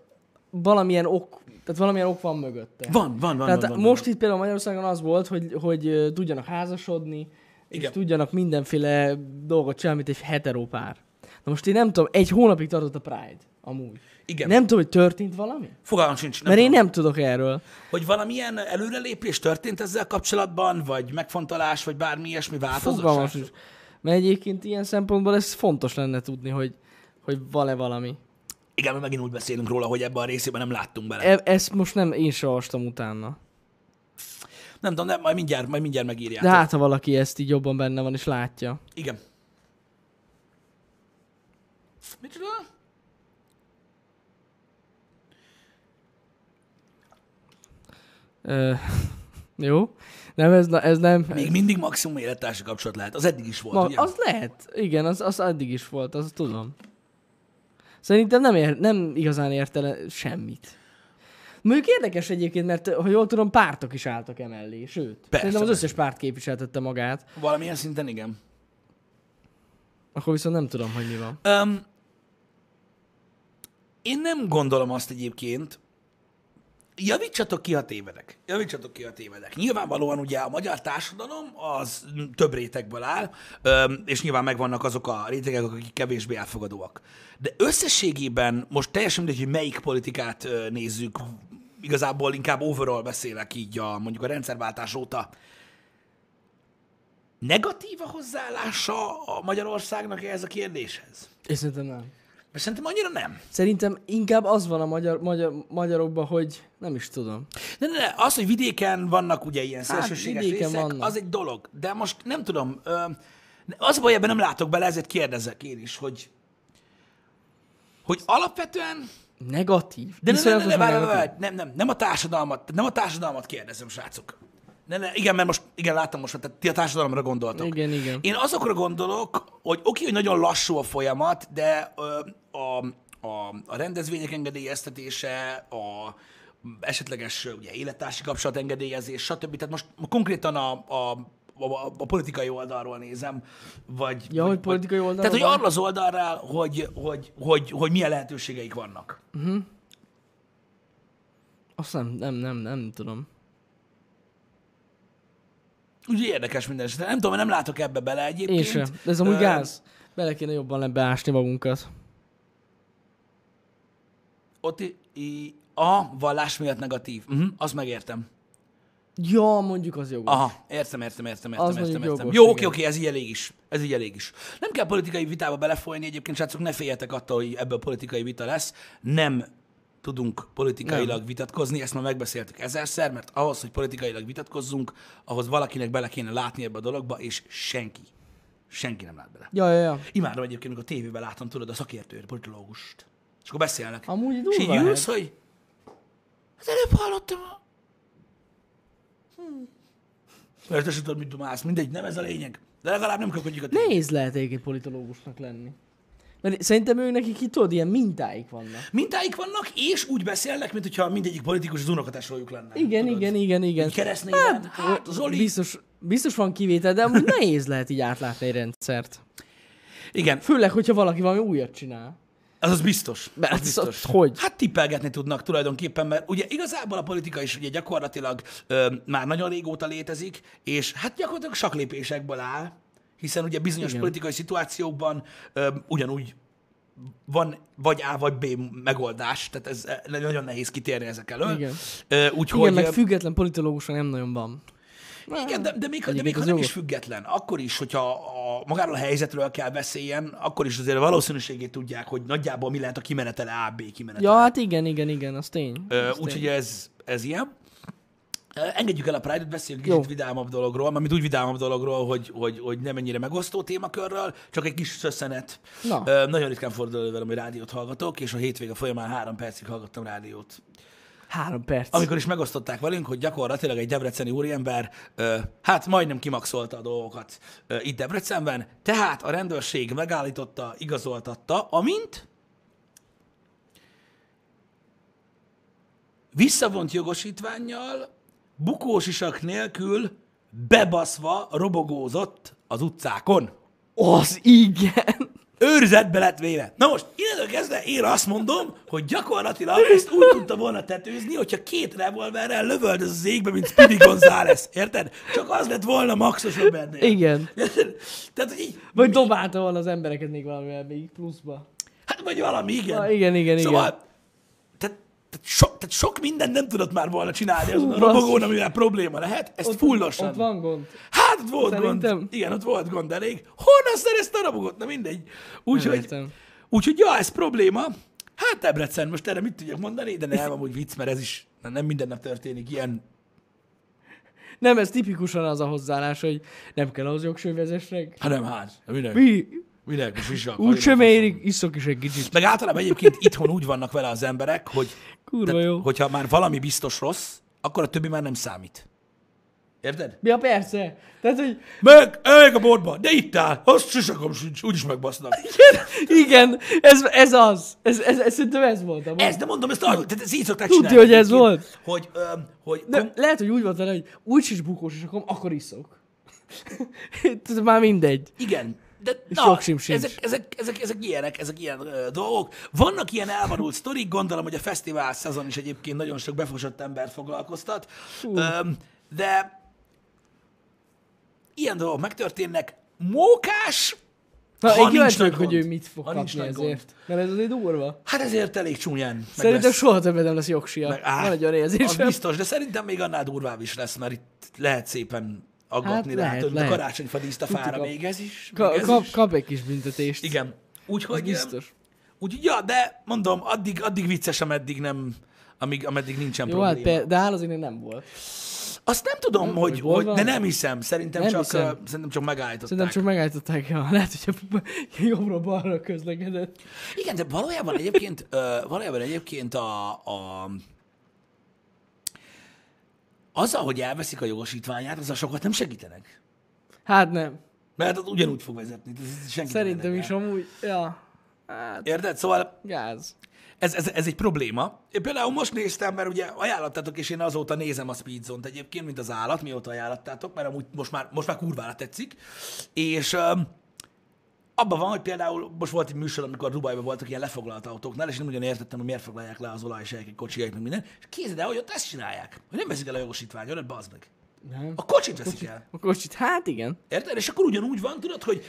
valamilyen ok, tehát valamilyen ok van mögötte. Van, van, van. tehát van, van, most van. itt például Magyarországon az volt, hogy, hogy tudjanak házasodni, és Igen. tudjanak mindenféle dolgot csinálni, mint egy heteropár. Na most én nem tudom, egy hónapig tartott a Pride, amúgy. Igen. Nem tudom, hogy történt valami? Fogalmam sincs. Nem Mert én tudom. nem tudok erről. Hogy valamilyen előrelépés történt ezzel kapcsolatban, vagy megfontolás, vagy bármi ilyesmi változott? Fogalmam sincs. Mert egyébként ilyen szempontból ez fontos lenne tudni, hogy, hogy van-e valami. Igen, mert megint úgy beszélünk róla, hogy ebben a részében nem láttunk bele. E- ezt most nem én se olvastam utána. Nem tudom, nem, majd mindjárt, majd mindjárt megírják. De hát, ha valaki ezt így jobban benne van és látja. Igen. Micsoda? Ö, jó. Nem, ez, ez nem... Még mindig maximum élettársi kapcsolat lehet. Az eddig is volt, Ma, ugye? az lehet. Igen, az, az eddig is volt, az tudom. Szerintem nem, ér, nem igazán ért el semmit. Mondjuk érdekes egyébként, mert ha jól tudom, pártok is álltak emellé, sőt. Szerintem az persze. összes párt képviseltette magát. Valamilyen szinten igen. Akkor viszont nem tudom, hogy mi van. Um, én nem gondolom azt egyébként, javítsatok ki, ha tévedek. Javítsatok ki, ha tévedek. Nyilvánvalóan ugye a magyar társadalom az több rétegből áll, és nyilván megvannak azok a rétegek, akik kevésbé elfogadóak. De összességében most teljesen mindegy, hogy melyik politikát nézzük, igazából inkább overall beszélek így a, mondjuk a rendszerváltás óta. Negatív a hozzáállása a Magyarországnak ehhez a kérdéshez? És szerintem nem. Mert szerintem annyira nem. Szerintem inkább az van a magyar, magyar, magyarokban, hogy nem is tudom. Ne, ne, ne, az, hogy vidéken vannak ugye ilyen szélsőséges Hát, vidéken részek, vannak. az egy dolog. De most nem tudom, ö, az baj, ebben nem látok bele, ezért kérdezek én is, hogy hogy alapvetően, Negatív. de ne, ne, ne, ne, Iszonyatos várj, negatív. várj, nem, nem, nem a társadalmat, nem a társadalmat kérdezem, srácok. Ne, ne, igen, mert most, igen, láttam most, tehát ti a társadalomra gondoltok. Igen, igen. Én azokra gondolok, hogy oké, hogy nagyon lassú a folyamat, de ö, a, a, a rendezvények engedélyeztetése, a esetleges ugye, élettársi kapcsolat engedélyezés, stb. Tehát most konkrétan a, a, a, a politikai oldalról nézem, vagy... Ja, hogy politikai oldalról Tehát, hogy arra az oldalról, hogy, hogy, hogy, hogy milyen lehetőségeik vannak. Azt nem, nem, nem, nem tudom. Úgyhogy érdekes minden esetre. Nem tudom, nem látok ebbe bele egyébként. Én sem. De ez amúgy Ö, gáz. Bele kéne jobban lebbeásni magunkat. Ott i- i- a vallás miatt negatív. Uh-huh, azt megértem. Ja, mondjuk az jogos. Aha, értem, értem, értem, értem, Az értem, értem. jogos, Jó, oké, oké, ez így elég is. Ez így elég is. Nem kell politikai vitába belefolyni, egyébként srácok, ne féljetek attól, hogy ebből politikai vita lesz. Nem tudunk politikailag vitatkozni, ezt már megbeszéltük ezerszer, mert ahhoz, hogy politikailag vitatkozzunk, ahhoz valakinek bele kéne látni ebbe a dologba, és senki. Senki nem lát bele. Ja, ja, ja. Imádom egyébként, amikor a tévében látom, tudod, a szakértőt, a politológust. És akkor beszélnek. Amúgy és így durva ülsz, hogy hát előbb hallottam a... Hmm. Érted, tudod, mit dumálsz. Mindegy, nem ez a lényeg. De legalább nem köpködjük a tévét. Nehéz lehet egyébként politológusnak lenni. Mert szerintem ők nekik itt tudod, ilyen mintáik vannak. Mintáik vannak, és úgy beszélnek, mint hogyha mindegyik politikus az unokatesójuk lenne. Igen, tudod? igen, igen, igen. Keresztnéven, hát, Zoli. Biztos, biztos van kivétel, de amúgy nehéz lehet így átlátni egy rendszert. Igen, Főleg, hogyha valaki valami újat csinál. Az az biztos. Mert az biztos. ott hogy? Hát tippelgetni tudnak tulajdonképpen, mert ugye igazából a politika is ugye gyakorlatilag ö, már nagyon régóta létezik, és hát gyakorlatilag saklépésekből áll, hiszen ugye bizonyos Igen. politikai szituációkban ö, ugyanúgy van vagy A vagy B megoldás, tehát ez eh, nagyon nehéz kitérni ezek elől. Igen. Úgyhogy... Igen, meg független politológusra nem nagyon van. Igen, de, de még, de még ha nem is független, akkor is, hogyha a, magáról a helyzetről kell beszéljen, akkor is azért a valószínűségét tudják, hogy nagyjából mi lehet a kimenetele A, B kimenetele. Ja, hát igen, igen, igen, az tény. Úgyhogy ez, ez ilyen. Engedjük el a Pride-ot, beszéljünk kicsit vidámabb dologról, mármint úgy vidámabb dologról, hogy, hogy, hogy nem ennyire megosztó témakörről, csak egy kis szösszenet. Na. Nagyon ritkán fordul velem, hogy rádiót hallgatok, és a hétvége folyamán három percig hallgattam rádiót. Három perc. Amikor is megosztották velünk, hogy gyakorlatilag egy debreceni úriember, ö, hát majdnem kimaxolta a dolgokat ö, itt Debrecenben, tehát a rendőrség megállította, igazoltatta, amint visszavont jogosítványjal, bukósisak nélkül bebaszva robogózott az utcákon. Az igen. Őrizetbe lett véve. Na most, innentől kezdve én azt mondom, hogy gyakorlatilag ezt úgy tudta volna tetőzni, hogyha két revolverrel lövöldöz az égbe, mint Speedy González. Érted? Csak az lett volna maxosabb ennél. Igen. Tehát, hogy így, Vagy dobálta volna az embereket még valamivel még pluszba. hát vagy valami, igen. Ah, igen, igen, igen. szóval, Tehát, tehát, so, tehát sok mindent nem tudott már volna csinálni azon a Fú, robogón, amivel probléma lehet. Ezt fullosan. Ott van gond. Hát ott volt Szerintem. gond. Igen, ott volt gond elég. Honnan szerezte a robogot? Na mindegy. Úgyhogy, úgyhogy ja, ez probléma. Hát Debrecen, most erre mit tudjak mondani, de nem, amúgy vicc, mert ez is nem minden nap történik ilyen. Nem, ez tipikusan az a hozzáállás, hogy nem kell az jogsővezesnek. Hát nem, hát. Minek? Mi? Minek? Is Úgy sem érik, iszok is egy kicsit. Meg általában egyébként itthon úgy vannak vele az emberek, hogy Kurva jó. hogyha már valami biztos rossz, akkor a többi már nem számít. Érted? Ja, persze. Tehát, hogy Meg, meg a boltba, de itt áll, azt sisakom sincs, úgyis megbasznak. igen, ez, ez az. Ez, ez, ez, szerintem ez volt. amúgy. Ez, de mondom, ezt arra, tehát ez így szokták Tudja, csinálni. hogy ez egyébként, volt. Hogy, öm, hogy De lehet, hogy úgy volt vele, hogy úgy is bukós, és akkor, akkor iszok. Már mindegy. Igen. De Sok na, sim sincs. ezek, ezek, ezek, ezek ilyenek, ezek ilyen ö, dolgok. Vannak ilyen elvadult sztorik, gondolom, hogy a fesztivál szezon is egyébként nagyon sok befosott embert foglalkoztat. Öm, de ilyen dolgok megtörténnek. Mókás, Na, Ha én kíváncsi vagyok, hogy ő mit fog Ha kapni nagy gond. ezért. Mert ez azért durva. hát ezért elég csúnyán Szerintem lesz. soha többet nem lesz jogsia. Meg, á, Van egy olyan az érzésem. biztos, de szerintem még annál durvább is lesz, mert itt lehet szépen aggatni Hát rá, lehet, tudod, mint a lehet. karácsonyfa Tuti kap. még ez is. Ka- még ez kap, is. kap egy kis büntetést. Igen. Úgyhogy, biztos. úgyhogy, ja, de mondom, addig, addig vicces, ameddig nem, amíg, ameddig nincsen Jó, hát probléma. per, de azért még nem volt. Azt nem tudom, Nem, hogy, hogy hogy, de nem hiszem. Szerintem, Nem csak, hiszem. uh, szerintem csak megállították. Szerintem csak megállították, ja. lehet, hogy jobbra-balra közlekedett. Igen, de valójában egyébként, uh, valójában egyébként a, a azzal, hogy elveszik a jogosítványát, azzal sokat nem segítenek. Hát nem. Mert az ugyanúgy fog vezetni. Ez senki nem Szerintem is amúgy, ja. Hát, Érted? Szóval gáz. ez, ez, ez egy probléma. Én például most néztem, mert ugye ajánlottátok, és én azóta nézem a Speedzone-t egyébként, mint az állat, mióta ajánlottátok, mert amúgy most már, most már kurvára tetszik. És um, abban van, hogy például most volt egy műsor, amikor Dubajban voltak ilyen lefoglalt autóknál, és nem ugyan értettem, hogy miért foglalják le az olajsejkek, kocsijaik, meg minden. És képzeld el, hogy ott ezt csinálják. Hogy nem veszik el a jogosítványodat, bazd meg. Nem. A kocsit veszik el. A kocsit, hát igen. Érted? És akkor ugyanúgy van, tudod, hogy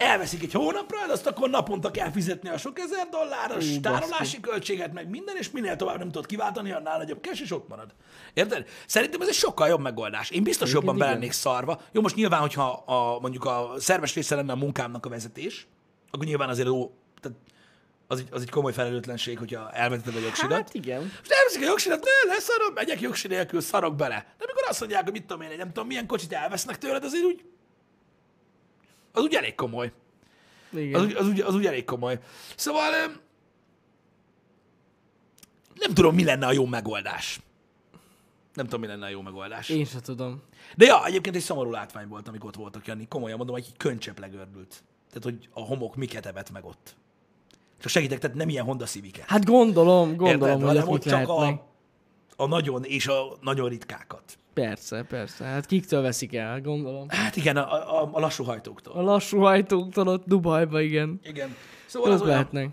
elveszik egy hónapra, de azt akkor naponta kell fizetni a sok ezer dolláros Ú, tárolási baszki. költséget, meg minden, és minél tovább nem tudod kiváltani, annál nagyobb cash, és ott marad. Érted? Szerintem ez egy sokkal jobb megoldás. Én biztos Egyébként jobban belennék szarva. Jó, most nyilván, hogyha a, mondjuk a szerves része lenne a munkámnak a vezetés, akkor nyilván azért ó, tehát az egy, az egy komoly felelőtlenség, hogyha elveteted a jogsidat. Hát igen. És elveszik a jogsidat, ne, leszarom, megyek jogsi nélkül, szarok bele. De amikor azt mondják, hogy mit tudom én, nem tudom, milyen kocsit elvesznek tőled, azért úgy, az úgy elég komoly. Igen. Az, úgy- az, úgy, az úgy elég komoly. Szóval nem tudom, mi lenne a jó megoldás. Nem tudom, mi lenne a jó megoldás. Én sem tudom. De ja, egyébként egy szomorú látvány volt, amikor ott voltak, Jani. Komolyan mondom, egy könycsepp legördült. Tehát, hogy a homok miket evett meg ott. Csak segítek, tehát nem ilyen Honda civic Hát gondolom, gondolom, Érted? hogy Hanem ott csak lehetnek. a, a nagyon és a nagyon ritkákat. Persze, persze. Hát kiktől veszik el, gondolom. Hát igen, a, a, a lassú hajtóktól. A lassú hajtóktól ott Dubajba, igen. Igen. Szóval az Ott olyan, lehetnek.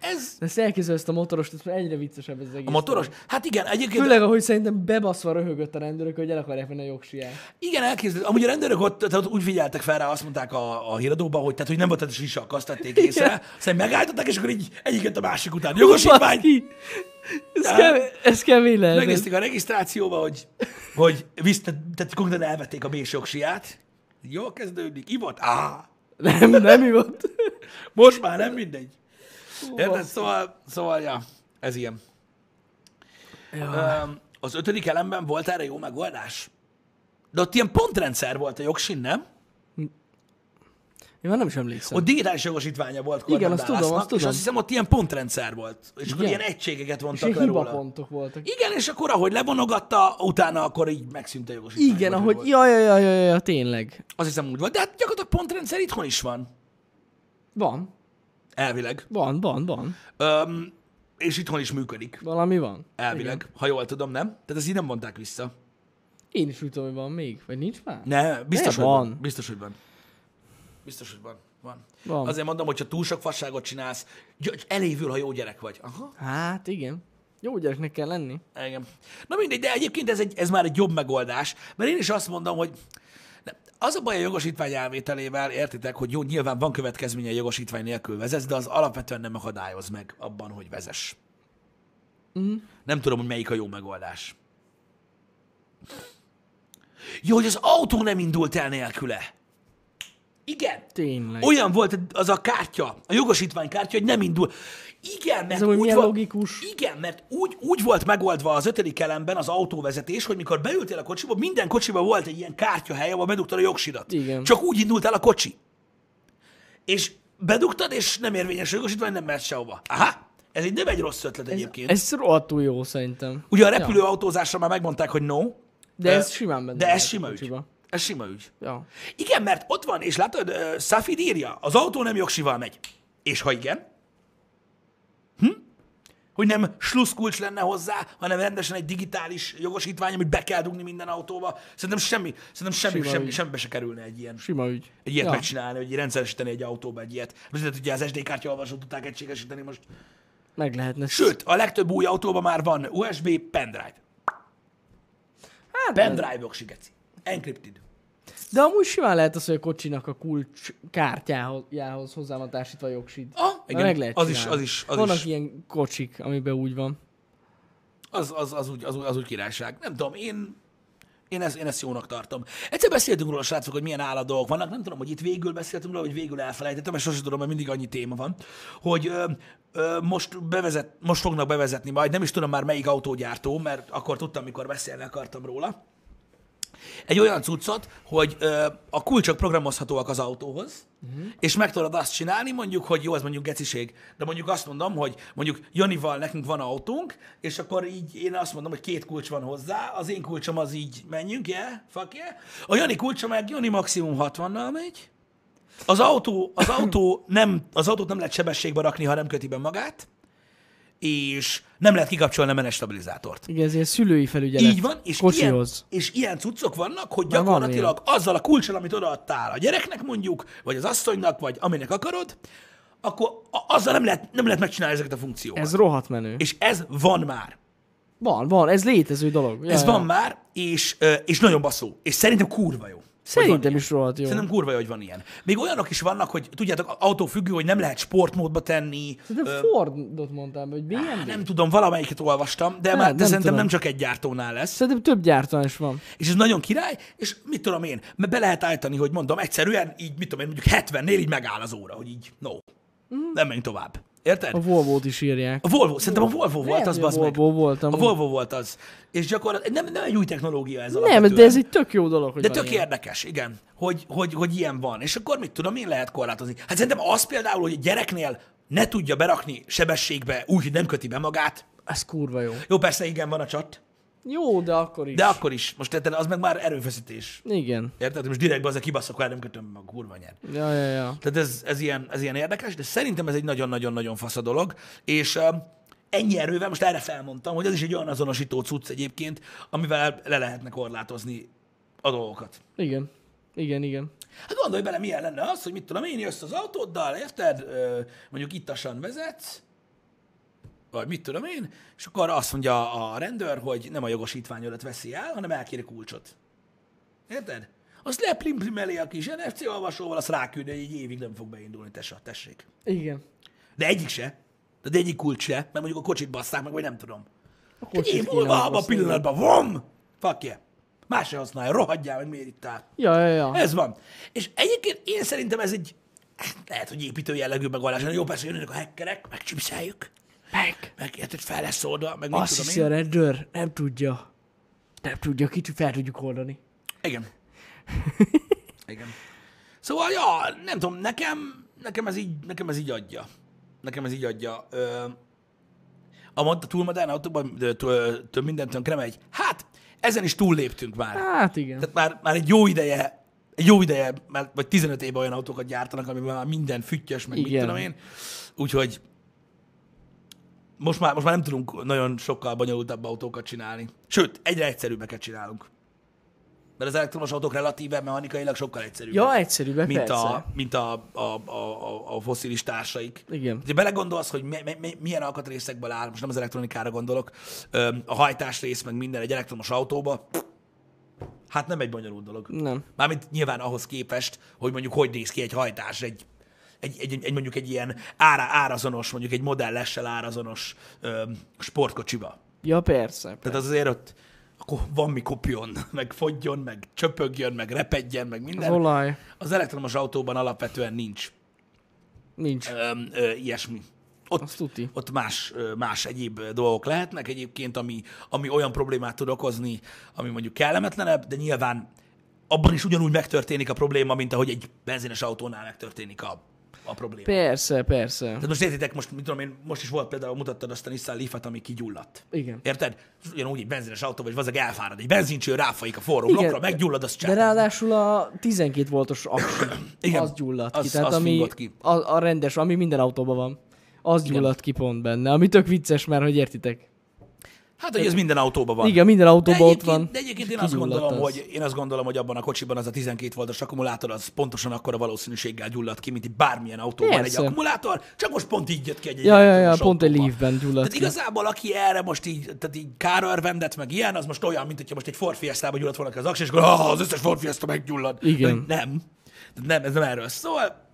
Ez De ezt elképzelem ezt a motoros, ez egyre viccesebb ez az egész. a motoros. Hát igen, egyébként Főleg, ahogy szerintem bebaszva röhögött a rendőrök, hogy el akarják venni a jogsiját. Igen, elképzelhető. Amúgy a rendőrök ott, tehát ott úgy figyeltek fel rá, azt mondták a, a híradóban, hogy, tehát, hogy nem volt ez is azt tették észre. Aztán megállították, és akkor így egyiket a másik után. Jogosítvány! Ez, Ja. kemény, ez kemény lehet. Megnézték a regisztrációba, hogy, hogy visz, tehát, tehát konkrétan elvették a bés jogsiját. Jó kezdődik. Ivott? Á, Nem, nem mi volt. most már nem mindegy. Érted? Szóval, szóval, ja, ez ilyen. Ja. Az ötödik elemben volt erre jó megoldás? De ott ilyen pontrendszer volt a jogsin, nem? Én már nem is emlékszem. Ott digitális jogosítványa volt Igen, Gordon azt tudom, azt tudom. És azt hiszem, ott ilyen pontrendszer volt. És akkor Igen. ilyen egységeket és vontak ilyen le róla. hibapontok voltak. Igen, és akkor ahogy levonogatta, utána akkor így megszűnt a jogosítvány. Igen, ahogy, ja, ja, ja, ja, ja, tényleg. Azt hiszem úgy volt. De hát gyakorlatilag pontrendszer itthon is van. Van, Elvileg. van, van, van. Öm, és itthon is működik. Valami van. Elvileg. Igen. Ha jól tudom, nem? Tehát ezt így nem mondták vissza. Én is úgy tudom, hogy van még, vagy nincs már? Ne, biztos, Ne, hogy van. van. Biztos, hogy van. Biztos, hogy van. Van. Van. Azért mondom, hogy ha túl sok fasságot csinálsz, elévül, ha jó gyerek vagy. Aha. Hát igen. Jó gyereknek kell lenni. Igen. Na mindegy, de egyébként ez, egy, ez már egy jobb megoldás, mert én is azt mondom, hogy az a baj a jogosítvány elvételével, értitek, hogy jó, nyilván van következménye a jogosítvány nélkül vezetsz, de az alapvetően nem akadályoz meg abban, hogy vezess. Mhm. Nem tudom, hogy melyik a jó megoldás. Jó, hogy az autó nem indult el nélküle. Igen. Tényleg. Olyan volt az a kártya, a jogosítvány kártya, hogy nem indul. Igen, mert amúgy úgy milyen volt, logikus. Igen, mert úgy, úgy volt megoldva az ötödik elemben az autóvezetés, hogy mikor beültél a kocsiba, minden kocsiba volt egy ilyen kártyahely, ahol bedugtad a jogsidat. Igen. Csak úgy indult el a kocsi. És bedugtad, és nem érvényes a jogosítvány, nem mehet sehova. Aha, ez egy nem egy rossz ötlet egyébként. Ez rohadtul jó szerintem. Ugye a repülőautózásra már megmondták, hogy no, De Ö, ez simán benne de ez sima ügy. kocsiba. Ez sima ügy. Ja. Igen, mert ott van, és látod, uh, Safid írja, az autó nem jogsival megy. És ha igen? Hm? Hogy nem slusszkulcs lenne hozzá, hanem rendesen egy digitális jogosítvány, amit be kell dugni minden autóba. Szerintem semmi, szerintem semmi, Sima semmi, ügy. semmibe se kerülne egy ilyen. Sima ügy. Egy ilyet ja. megcsinálni, hogy rendszeresíteni egy autóba egy ilyet. Most ugye az SD kártya olvasót tudták egységesíteni most. Meg lehetne. Sőt, a legtöbb új autóban már van USB pendrive. hát, Pendrive jogsi, geci. Encrypted. De amúgy simán lehet az, hogy a kocsinak a kulcs kártyához hozzá van társítva a jogsid. Ah, Igen, meg lehet az is, az is, az Vannak is. ilyen kocsik, amiben úgy van. Az, az, az, úgy, az, úgy, az úgy királyság. Nem tudom, én, én, ezt, én ezt jónak tartom. Egyszer beszéltünk róla, srácok, hogy milyen álladok vannak. Nem tudom, hogy itt végül beszéltünk róla, vagy végül elfelejtettem, mert sosem tudom, mert mindig annyi téma van, hogy ö, ö, most, bevezet, most fognak bevezetni majd, nem is tudom már melyik autógyártó, mert akkor tudtam, mikor beszélni akartam róla. Egy olyan cuccot, hogy ö, a kulcsok programozhatóak az autóhoz, uh-huh. és meg tudod azt csinálni, mondjuk, hogy jó, ez mondjuk geciség, de mondjuk azt mondom, hogy mondjuk Janival nekünk van autónk, és akkor így én azt mondom, hogy két kulcs van hozzá, az én kulcsom az így menjünk, yeah, fuck yeah. A Jani kulcsa meg Jani maximum 60-nal megy, az autó, az autó nem, az autót nem lehet sebességbe rakni, ha nem köti be magát, és nem lehet kikapcsolni a menet stabilizátort. Igen, ez ilyen szülői felügyelet. Így van, és ilyen, Kocsihoz. és ilyen cuccok vannak, hogy Már van gyakorlatilag azzal a kulcsal, amit odaadtál a gyereknek mondjuk, vagy az asszonynak, vagy aminek akarod, akkor azzal nem lehet, nem lehet megcsinálni ezeket a funkciókat. Ez rohadt menő. És ez van már. Van, van, ez létező dolog. Ja, Ez ja. van már, és, és nagyon baszó. És szerintem kurva jó. Szerintem is rohadt jó. Szerintem kurva hogy van ilyen. Még olyanok is vannak, hogy tudjátok, autófüggő, hogy nem lehet sportmódba tenni. De Fordot mondtam, hogy BMW. Nem tudom, valamelyiket olvastam, de, Hát, már, de nem szerintem tudom. nem csak egy gyártónál lesz. Szerintem több gyártó is van. És ez nagyon király, és mit tudom én, mert be lehet állítani, hogy mondom, egyszerűen így, mit tudom én, mondjuk 70-nél így megáll az óra, hogy így, no, Mhm. nem menjünk tovább. Érted? A Volvo-t is írják. A Volvo, szerintem a Volvo volt az, a bazd meg. Volvo volt. A. Volvo volt az. És gyakorlatilag nem, nem egy új technológia ez Nem, alapvetően. de ez egy tök jó dolog, hogy De tök ilyen. érdekes, igen, hogy, hogy, hogy ilyen van. És akkor mit tudom én lehet korlátozni? Hát szerintem az például, hogy egy gyereknél ne tudja berakni sebességbe úgy, hogy nem köti be magát. Ez kurva jó. Jó, persze igen, van a csat, Jó, de akkor is. de akkor is. Most érted, az meg már erőfeszítés. Igen. Érted? Most direktbe az a kibaszok, hogy nem kötöm meg, kurva nyer. Ja, ja, ja. Tehát ez, ez, ilyen, ez ilyen érdekes, de szerintem ez egy nagyon-nagyon-nagyon fasz a dolog, és uh, ennyi erővel, most erre felmondtam, hogy ez is egy olyan azonosító cucc egyébként, amivel le lehetne korlátozni a dolgokat. Igen. Igen, igen. Hát gondolj bele, milyen lenne az, hogy mit tudom én, jössz az autóddal, érted? Mondjuk ittasan vezetsz, vagy mit tudom én, és akkor azt mondja a rendőr, hogy nem a jogosítványodat veszi el, hanem elkéri kulcsot. Érted? Azt leplimlimeli a kis NFC olvasóval, azt ráküldi, hogy egy évig nem fog beindulni, tessa, tessék. Igen. De egyik se. De egyik kulcs se, mert mondjuk a kocsit basszák meg, vagy nem tudom. A Egy év múlva abban a pillanatban, vom! Fuck yeah. Más se használja, rohadjál meg, miért itt áll. Ja, ja, ja. Ez van. És egyébként én szerintem ez egy, hát lehet, hogy építő jellegű megoldás. Jó, persze jönnek a hackerek, megcsipszeljük, Meg. meg érted, fel lesz oldva, meg mit Azt tudom hiszi én. a rendőr, nem tudja. Nem tudja, kicsit fel tudjuk oldani. Igen. Igen. Szóval, ja, nem tudom, nekem, nekem, ez így, nekem ez így adja. Nekem ez így adja. Ö, a, mod- a túl modern autóban több minden tönkre megy. Hát, ezen is túlléptünk már. Hát igen. Tehát már, már egy jó ideje, egy jó ideje, már, vagy 15 éve olyan autókat gyártanak, amiben már minden füttyös, meg mit Igen. tudom én. Úgyhogy most már, most már nem tudunk nagyon sokkal bonyolultabb autókat csinálni. Sőt, egyre egyszerűbbeket csinálunk. Mert az elektromos autók relatíve mechanikailag sokkal egyszerűbbek. Ja, egyszerűbbek, mint persze. a, mint a, a, a, a, a foszilis társaik. Igen. Ha belegondolsz, hogy mi, mi, mi, milyen alkatrészekből áll, most nem az elektronikára gondolok, a hajtásrész, meg minden egy elektromos autóba, hát nem egy bonyolult dolog. Nem. Mármint nyilván ahhoz képest, hogy mondjuk hogy néz ki egy hajtás, egy, egy, egy, egy mondjuk egy ilyen ára, árazonos, mondjuk egy modellessel árazonos ö, sportkocsiba. Ja, persze. Tehát az azért ott akkor van mi kopjon, meg fogjon, meg csöpögjön, meg repedjen, meg Az minden. olaj. Az elektromos autóban alapvetően nincs Nincs. ö, ö, ilyesmi. Ott, Az ott más, más egyéb dolgok lehetnek egyébként, ami, ami olyan problémát tud okozni, ami mondjuk kellemetlenebb, de nyilván abban is ugyanúgy megtörténik a probléma, mint ahogy egy benzines autónál megtörténik a, a probléma. Persze, persze. Tehát most értitek, most, mit tudom én, most is volt például, mutattad azt a Nissan Leaf-et, ami kigyulladt. Igen. Érted? Ugyanúgy egy benzines autó, vagy vazag elfárad. Egy benzincső ráfaik a forró Igen. blokkra, meggyullad, az De csát. ráadásul a 12 voltos aksi, Igen. az gyulladt Az- ki. Tehát az ami ki. A, a, rendes, ami minden autóban van. Az gyulladt ki pont benne. Ami tök vicces már, hogy értitek. Hát, hogy ez minden autóban van. Igen, minden De autóban ott van. de egyébként én azt, gondolom, az. hogy, én azt gondolom, hogy abban a kocsiban az a 12 voltos akkumulátor az pontosan akkora valószínűséggel gyulladt ki, mint egy bármilyen autóban Persze. egy akkumulátor, csak most pont így jött ki egy, Ja, ja, ja, pont egy. Leafben gyulladt Tehát ki. igazából, aki erre most így, tehát így kárörvendet, meg ilyen, az most olyan, mint hogyha most egy Ford Fiesta-ba gyulladt volna az aks, és akkor ah, az összes Ford Fiesta meggyullad. Igen. De nem. Tehát Nem, ez nem erről szól.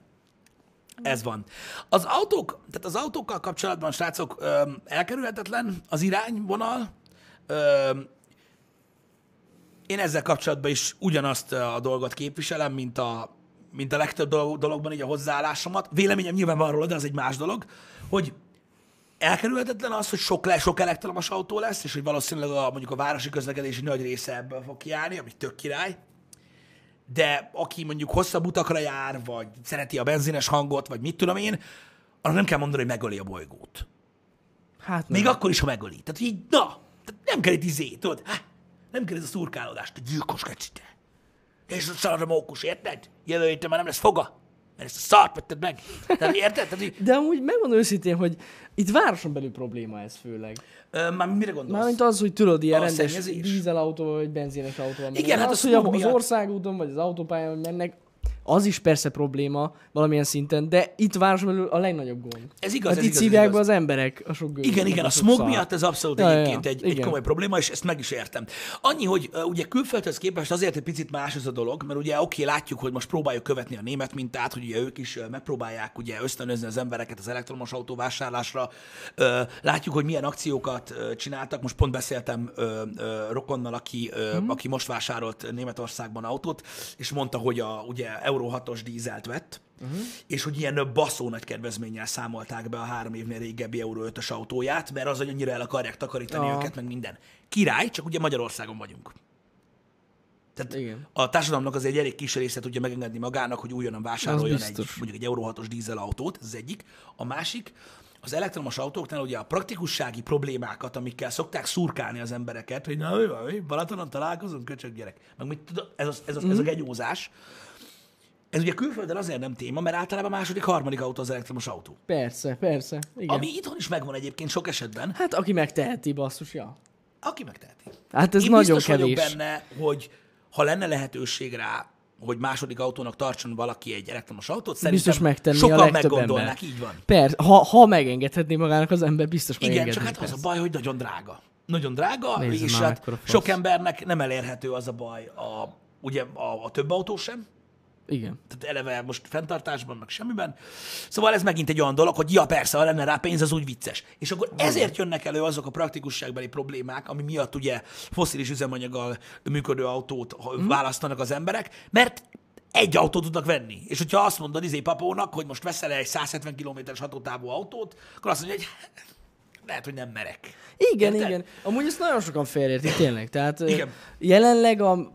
Ez van. Az autók, tehát az autókkal kapcsolatban, srácok, öm, elkerülhetetlen az irányvonal. Öm, én ezzel kapcsolatban is ugyanazt a dolgot képviselem, mint a, mint a legtöbb dolog, dologban így a hozzáállásomat. Véleményem nyilván van róla, de az egy más dolog, hogy elkerülhetetlen az, hogy sok, le, sok elektromos autó lesz, és hogy valószínűleg a, mondjuk a városi közlekedési nagy része ebből fog kiállni, ami tök király. De aki mondjuk hosszabb utakra jár, vagy szereti a benzines hangot, vagy mit tudom én, annak nem kell mondani, hogy megöli a bolygót. Hát nem. Még akkor is, ha megöli. Tehát így, na, nem kell itt izé, tudod, há, nem kell ez a szurkálódást, a gyilkos kecite. És a szar a mókus, érted? Jövő héten már nem lesz foga, mert ezt a szart vetted meg. Tehát érted? Tehát, így, De amúgy megmondom őszintén, hogy itt városon belül probléma ez főleg. ö, már mire gondolsz? Mármint az, hogy tudod, ilyen A rendes dízelautó vagy benzines autó. Igen, hát az, a hogy az országúton vagy az autópályán mennek, az is persze probléma valamilyen szinten, de itt városon belül a legnagyobb gond. Ez igaz, Hát ez itt igaz, szívják be az emberek a sok gőzöt, Igen, igen, a sok smog szart. miatt ez abszolút Ja, egyébként ja. egy, egy komoly probléma, és ezt meg is értem. Annyi, hogy uh, ugye külföldhöz képest azért egy picit más ez a dolog, mert ugye oké, látjuk, hogy most próbáljuk követni a német mintát, hogy ugye ők is uh, megpróbálják ugye ösztönözni az embereket az elektromos autó vásárlásra. Uh, látjuk, hogy milyen akciókat csináltak. Most pont beszéltem rokonnal, aki, Mhm. aki most vásárolt Németországban autót, és mondta, hogy a, ugye Euro 6-os dízelt vett, uh-huh. és hogy ilyen baszó nagy kedvezménnyel számolták be a három évnél régebbi Euro 5-ös autóját, mert az, hogy annyira el akarják takarítani Aha. őket, meg minden. Király, csak ugye Magyarországon vagyunk. Tehát Igen. a társadalomnak azért egy elég kis része tudja megengedni magának, hogy újonnan vásároljon Az egy, mondjuk egy Euro 6-os dízel autót, ez az egyik. A másik, az elektromos autóknál ugye a praktikussági problémákat, amikkel szokták szurkálni az embereket, hogy na, mi van, mi? Balatonon találkozunk, köcsög gyerek. Meg mit tudod, ez, az, ez, az, Mhm. ez a genyózás. Ez ugye külföldön azért nem téma, mert általában a második, harmadik autó az elektromos autó. Persze, persze. Igen. Ami itthon is megvan egyébként sok esetben, Hát aki megteheti, basszus, ja. aki megteheti. Hát ez Én nagyon biztos kevés. vagyok benne, hogy ha lenne lehetőség rá, hogy második autónak tartson valaki egy elektromos autót, szerintem Biztos megtenni a sokan legtöbb meggondolnák, ember. így van. Persze, ha, ha megengedhetné magának az ember, biztos Igen, csak hát az a persze. baj, hogy nagyon drága. Nagyon drága, Nézd és hát sok embernek nem elérhető az a baj, a, ugye a, a több autó sem, Igen. tehát eleve most fenntartásban, meg semmiben. Szóval ez megint egy olyan dolog, hogy ja persze, ha lenne rá pénz, az úgy vicces. És akkor ezért jönnek elő azok a praktikusságbeli problémák, ami miatt ugye foszilis üzemanyaggal működő autót hmm. választanak az emberek, mert egy autót tudnak venni. És hogyha azt mondod izé papónak, hogy most veszel egy 170 km-es hatótávú autót, akkor azt mondja, hogy lehet, hogy nem merek. Igen, Érted? igen. Amúgy ezt nagyon sokan félreértik, tényleg. Tehát Igen. jelenleg a...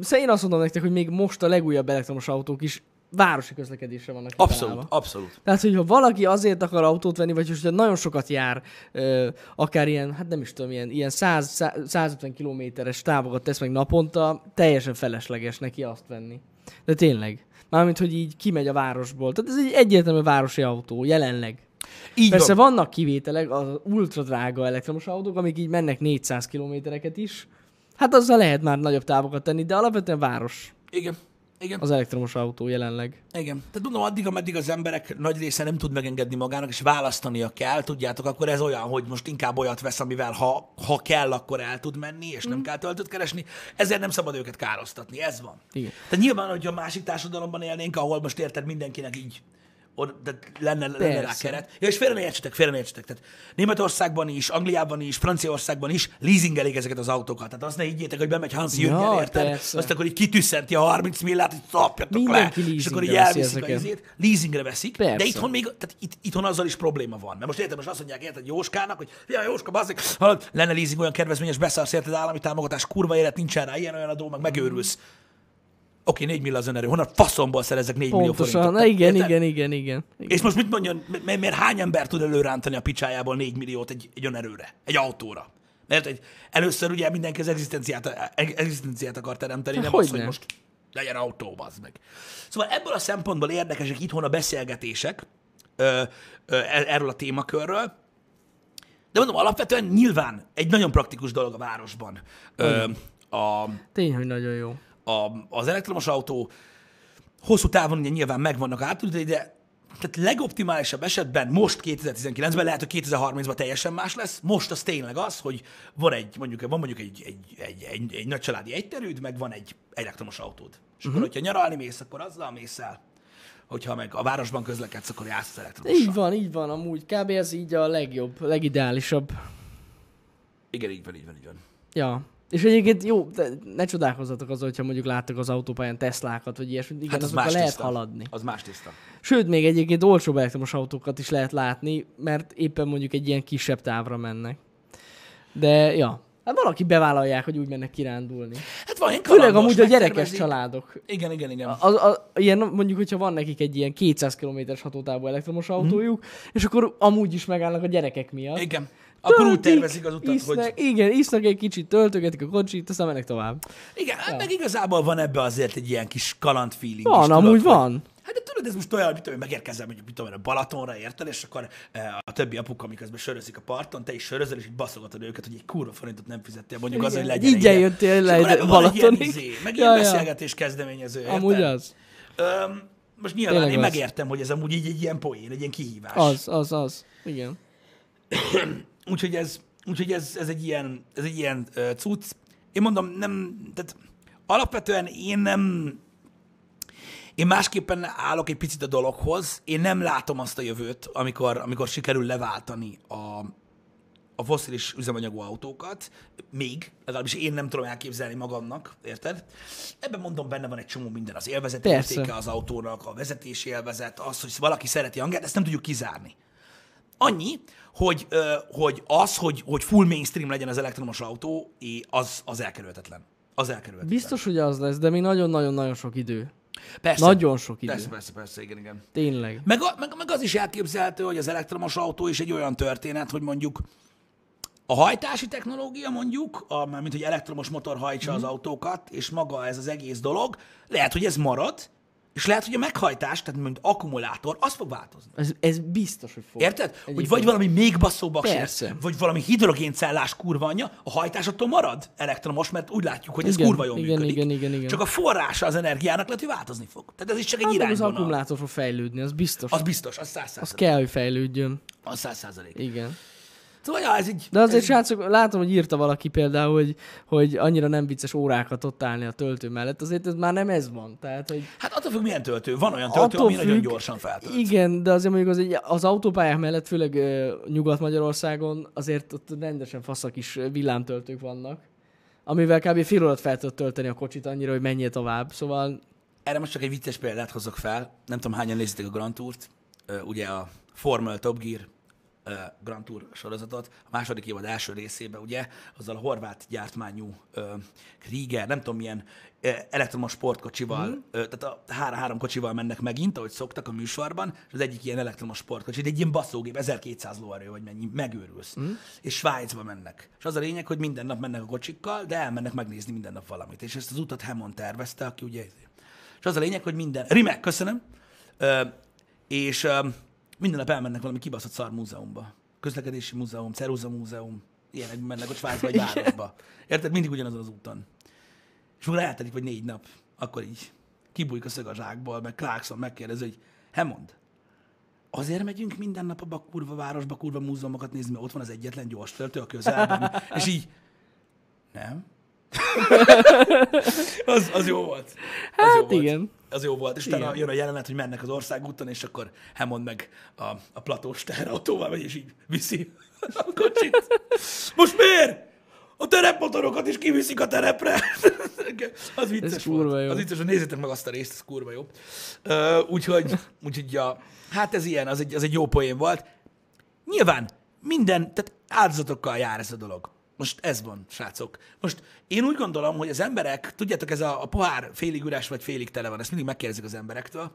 Szóval én azt mondom nektek, hogy még most a legújabb elektromos autók is városi közlekedésre vannak Abszolút, kitalálva. abszolút. Tehát, hogyha valaki azért akar autót venni, vagy hogyha nagyon sokat jár, ö, akár ilyen, hát nem is tudom, ilyen, ilyen 100, 100 150 kilométeres távokat tesz meg naponta, teljesen felesleges neki azt venni. De tényleg. Mármint, hogy így kimegy a városból. Tehát ez egy egyértelmű városi autó, jelenleg. Így Persze van. vannak kivételek, az ultra drága elektromos autók, amik így mennek 400 kilométereket is. Hát azzal lehet már nagyobb távokat tenni, de alapvetően város Igen. Igen. az elektromos autó jelenleg. Igen. Tehát mondom, addig, ameddig az emberek nagy része nem tud megengedni magának, és választania kell, tudjátok, akkor ez olyan, hogy most inkább olyat vesz, amivel ha, ha kell, akkor el tud menni, és nem kell töltőt keresni, ezért nem szabad őket károsztatni, ez van. Igen. Tehát nyilván, hogyha másik társadalomban élnénk, ahol most érted mindenkinek így oda, tehát lenne, lenne rá keret. Ja, és félre ne értsetek, félre ne értsetek. Tehát Németországban is, Angliában is, Franciaországban is leasingelik ezeket az autókat. Tehát azt ne higgyétek, hogy bemegy Hans Ja, Jürgen, érted? persze. Azt akkor így kitüsszenti a 30 millát, hogy szapjatok Mindenki le, és akkor így elviszik a izét, leasingre veszik, Persze. de itthon még, tehát itt, itthon azzal is probléma van. Mert most érted, most azt mondják, érted, Jóskának, hogy ja, Jóska, bazzik, hallod, lenne leasing olyan kedvezményes, beszarsz, érted, állami támogatás, kurva élet, nincsen rá, ilyen olyan adó, meg megőrülsz. Oké, 4 millió az önerő. Honnan faszomból szerezek 4 millió Pontosan. forintot? Na igen, igen, igen, igen. igen. És most mit mondjon, mi- miért hány ember tud előrántani a picsájából 4 milliót egy, egy önerőre, egy autóra? Mert egy, először ugye mindenki az egzisztenciát, egzisztenciát akar teremteni, Hát nem az, hogy hogyne. most legyen autó, bazd meg. Szóval ebből a szempontból érdekesek itthon a beszélgetések ö, ö, er- erről a témakörről, de mondom, alapvetően nyilván egy nagyon praktikus dolog a városban ö, a, Tény, hogy nagyon jó. A, az elektromos autó hosszú távon ugye nyilván megvannak átültetve, de tehát legoptimálisabb esetben most 2019-ben, lehet, hogy 2030-ban teljesen más lesz. Most az tényleg az, hogy van egy, mondjuk, van mondjuk egy, egy, egy, egy, egy nagy családi egyterűd, meg van egy elektromos autód. És akkor, hogyha nyaralni mész, akkor azzal mész el. Hogyha meg a városban közlekedsz, akkor jársz az elektromossal. Így van, így van, amúgy kb. ez így a legjobb, legideálisabb. Igen, így van, így van, így van. Ja. És egyébként jó, ne csodálkozzatok az, hogyha mondjuk láttak az autópályán Teslákat, vagy ilyesmit, igen, Hát az azokkal lehet tiszta. haladni. Az más tiszta. Sőt, még egyébként olcsóbb elektromos autókat is lehet látni, mert éppen mondjuk egy ilyen kisebb távra mennek. De, ja. Hát valaki bevállalják, hogy úgy mennek kirándulni. Hát van Főleg amúgy a gyerekes megtervezik. családok. Igen, igen, igen. Az, az, ilyen, mondjuk, hogyha van nekik egy ilyen 200 km-es hatótávú elektromos autójuk, és akkor amúgy is megállnak a gyerekek miatt. Igen. Akkor úgy tervezik az utat, isznak, hogy... Igen, isznak egy kicsit, töltögetik a kocsit, aztán mennek tovább. Igen, hát meg igazából van ebbe azért egy ilyen kis kaland feeling Van, is, amúgy tudod, van. Hát de tudod, ez most olyan, mit tudom, megérkezem, mondjuk, mit tudom, a Balatonra, érted, és akkor eh, a többi apuka, miközben sörözik a parton, te is sörözöl, és így baszogatod őket, hogy egy kurva forintot nem fizettél, mondjuk az, hogy Igen. legyen. Így eljöttél És le Balatonig. izé, meg Ja, ilyen ja. beszélgetés kezdeményező, érted? Amúgy az. Öm, most nyilván Tényleg én az. megértem, hogy ez amúgy így egy ilyen poén, egy ilyen kihívás. Az, az, az. Igen. Úgyhogy ez, úgyhogy ez, ez egy ilyen, ez egy ilyen uh, cucc. Én mondom, nem, tehát alapvetően én nem, én másképpen állok egy picit a dologhoz. Én nem látom azt a jövőt, amikor, amikor sikerül leváltani a, a foszilis üzemanyagú autókat, még, legalábbis én nem tudom elképzelni magamnak, érted? Ebben mondom, benne van egy csomó minden, az élvezeti Persze. értéke az autónak, a vezetési élvezet, az, hogy valaki szereti hangját, ezt nem tudjuk kizárni. Annyi, hogy, hogy az, hogy, hogy full mainstream legyen az elektromos autó, az, az elkerülhetetlen. Az elkerülhetetlen. Biztos, hogy az lesz, de még nagyon-nagyon-nagyon sok idő. Persze. Nagyon sok idő. Persze, persze, persze, igen, igen. Tényleg. Meg, a, meg, meg az is elképzelhető, hogy az elektromos autó is egy olyan történet, hogy mondjuk a hajtási technológia mondjuk, a, mármint hogy elektromos motor hajtsa Mhm. az autókat, és maga ez az egész dolog, lehet, hogy ez marad, és lehet, hogy a meghajtás, tehát mint akkumulátor, az fog változni. Ez, ez biztos, hogy fog. Érted? Hogy Egyébként. vagy valami még Persze. lesz, vagy valami hidrogéncellás kurva anyja, a hajtás attól marad elektromos, mert úgy látjuk, hogy ez Igen, kurva jól igen, működik. igen, igen, igen. Csak a forrása az energiának lehet, hogy változni fog. Tehát ez is csak egy Hát meg az irányvonal. akkumulátor fog fejlődni, az biztos. Az biztos, az száz Az százalék. kell, hogy fejlődjön. Az száz százalék. Igen. Szóval, ja, ez így... De azért, ez, srácok, látom, hogy írta valaki például, hogy, hogy annyira nem vicces órákat ott állni a töltő mellett. Azért ez már nem ez van. Tehát, hogy Hát attól függ, milyen töltő. Van olyan töltő, ami nagyon gyorsan feltölt. Igen, de azért mondjuk az, az autópályák mellett, főleg ö, Nyugat-Magyarországon, azért ott rendesen faszak is villámtöltők vannak, amivel kb. fél órát fel tudod tölteni a kocsit annyira, hogy menjél tovább. Szóval Erre most csak egy vicces példát hozok fel. Nem tudom, hányan nézitek a Grand Tourt. Ugye a Formula Top Gear Grand Tour sorozatot. A második évad első részében, ugye, azzal a horvát gyártmányú Krieger, nem tudom milyen elektromos sportkocsival, mm. tehát a három, három kocsival mennek megint, ahogy szoktak a műsorban, és az egyik ilyen elektromos sportkocsi, de egy ilyen basszógép, 1200 lóerő, vagy mennyi, megőrülsz. Mm. És Svájcba mennek. És az a lényeg, hogy minden nap mennek a kocsikkal, de elmennek megnézni minden nap valamit. És ezt az utat Hammond tervezte, aki ugye és az a lényeg, hogy minden... Rimek, köszönöm. Ö, és minden nap elmennek valami kibaszott szar múzeumba. Közlekedési múzeum, Ceruza múzeum, ilyenek mennek ott Svájcba vagy városba. Érted? Mindig ugyanazon az úton. És akkor eltelik, vagy négy nap, akkor így kibújik a szög a zsákból, meg Clarkson megkérdezi, hogy Hemond, azért megyünk minden nap abba a kurva városba, kurva múzeumokat nézni, mert ott van az egyetlen gyors töltő a közelben. és így, nem? Az, az jó volt. Az Hát jó volt. igen. Az jó volt. És utána jön a jelenet, hogy mennek az országúton, és akkor Hammond meg a, a platós teherautóval megy, és így viszi a kocsit. Most miért? A terepmotorokat is kiviszik a terepre. az vicces Ez kurva volt. jó. Az vicces, hogy nézzétek meg azt a részt, ez kurva jó. Uh, úgyhogy, úgyhogy ja, hát ez ilyen, az egy, az egy jó poén volt. Nyilván minden, tehát áldozatokkal jár ez a dolog. Most ez van, srácok. Most én úgy gondolom, hogy az emberek, tudjátok, ez a, a pohár félig üres vagy félig tele van, ezt mindig megkérdezik az emberektől,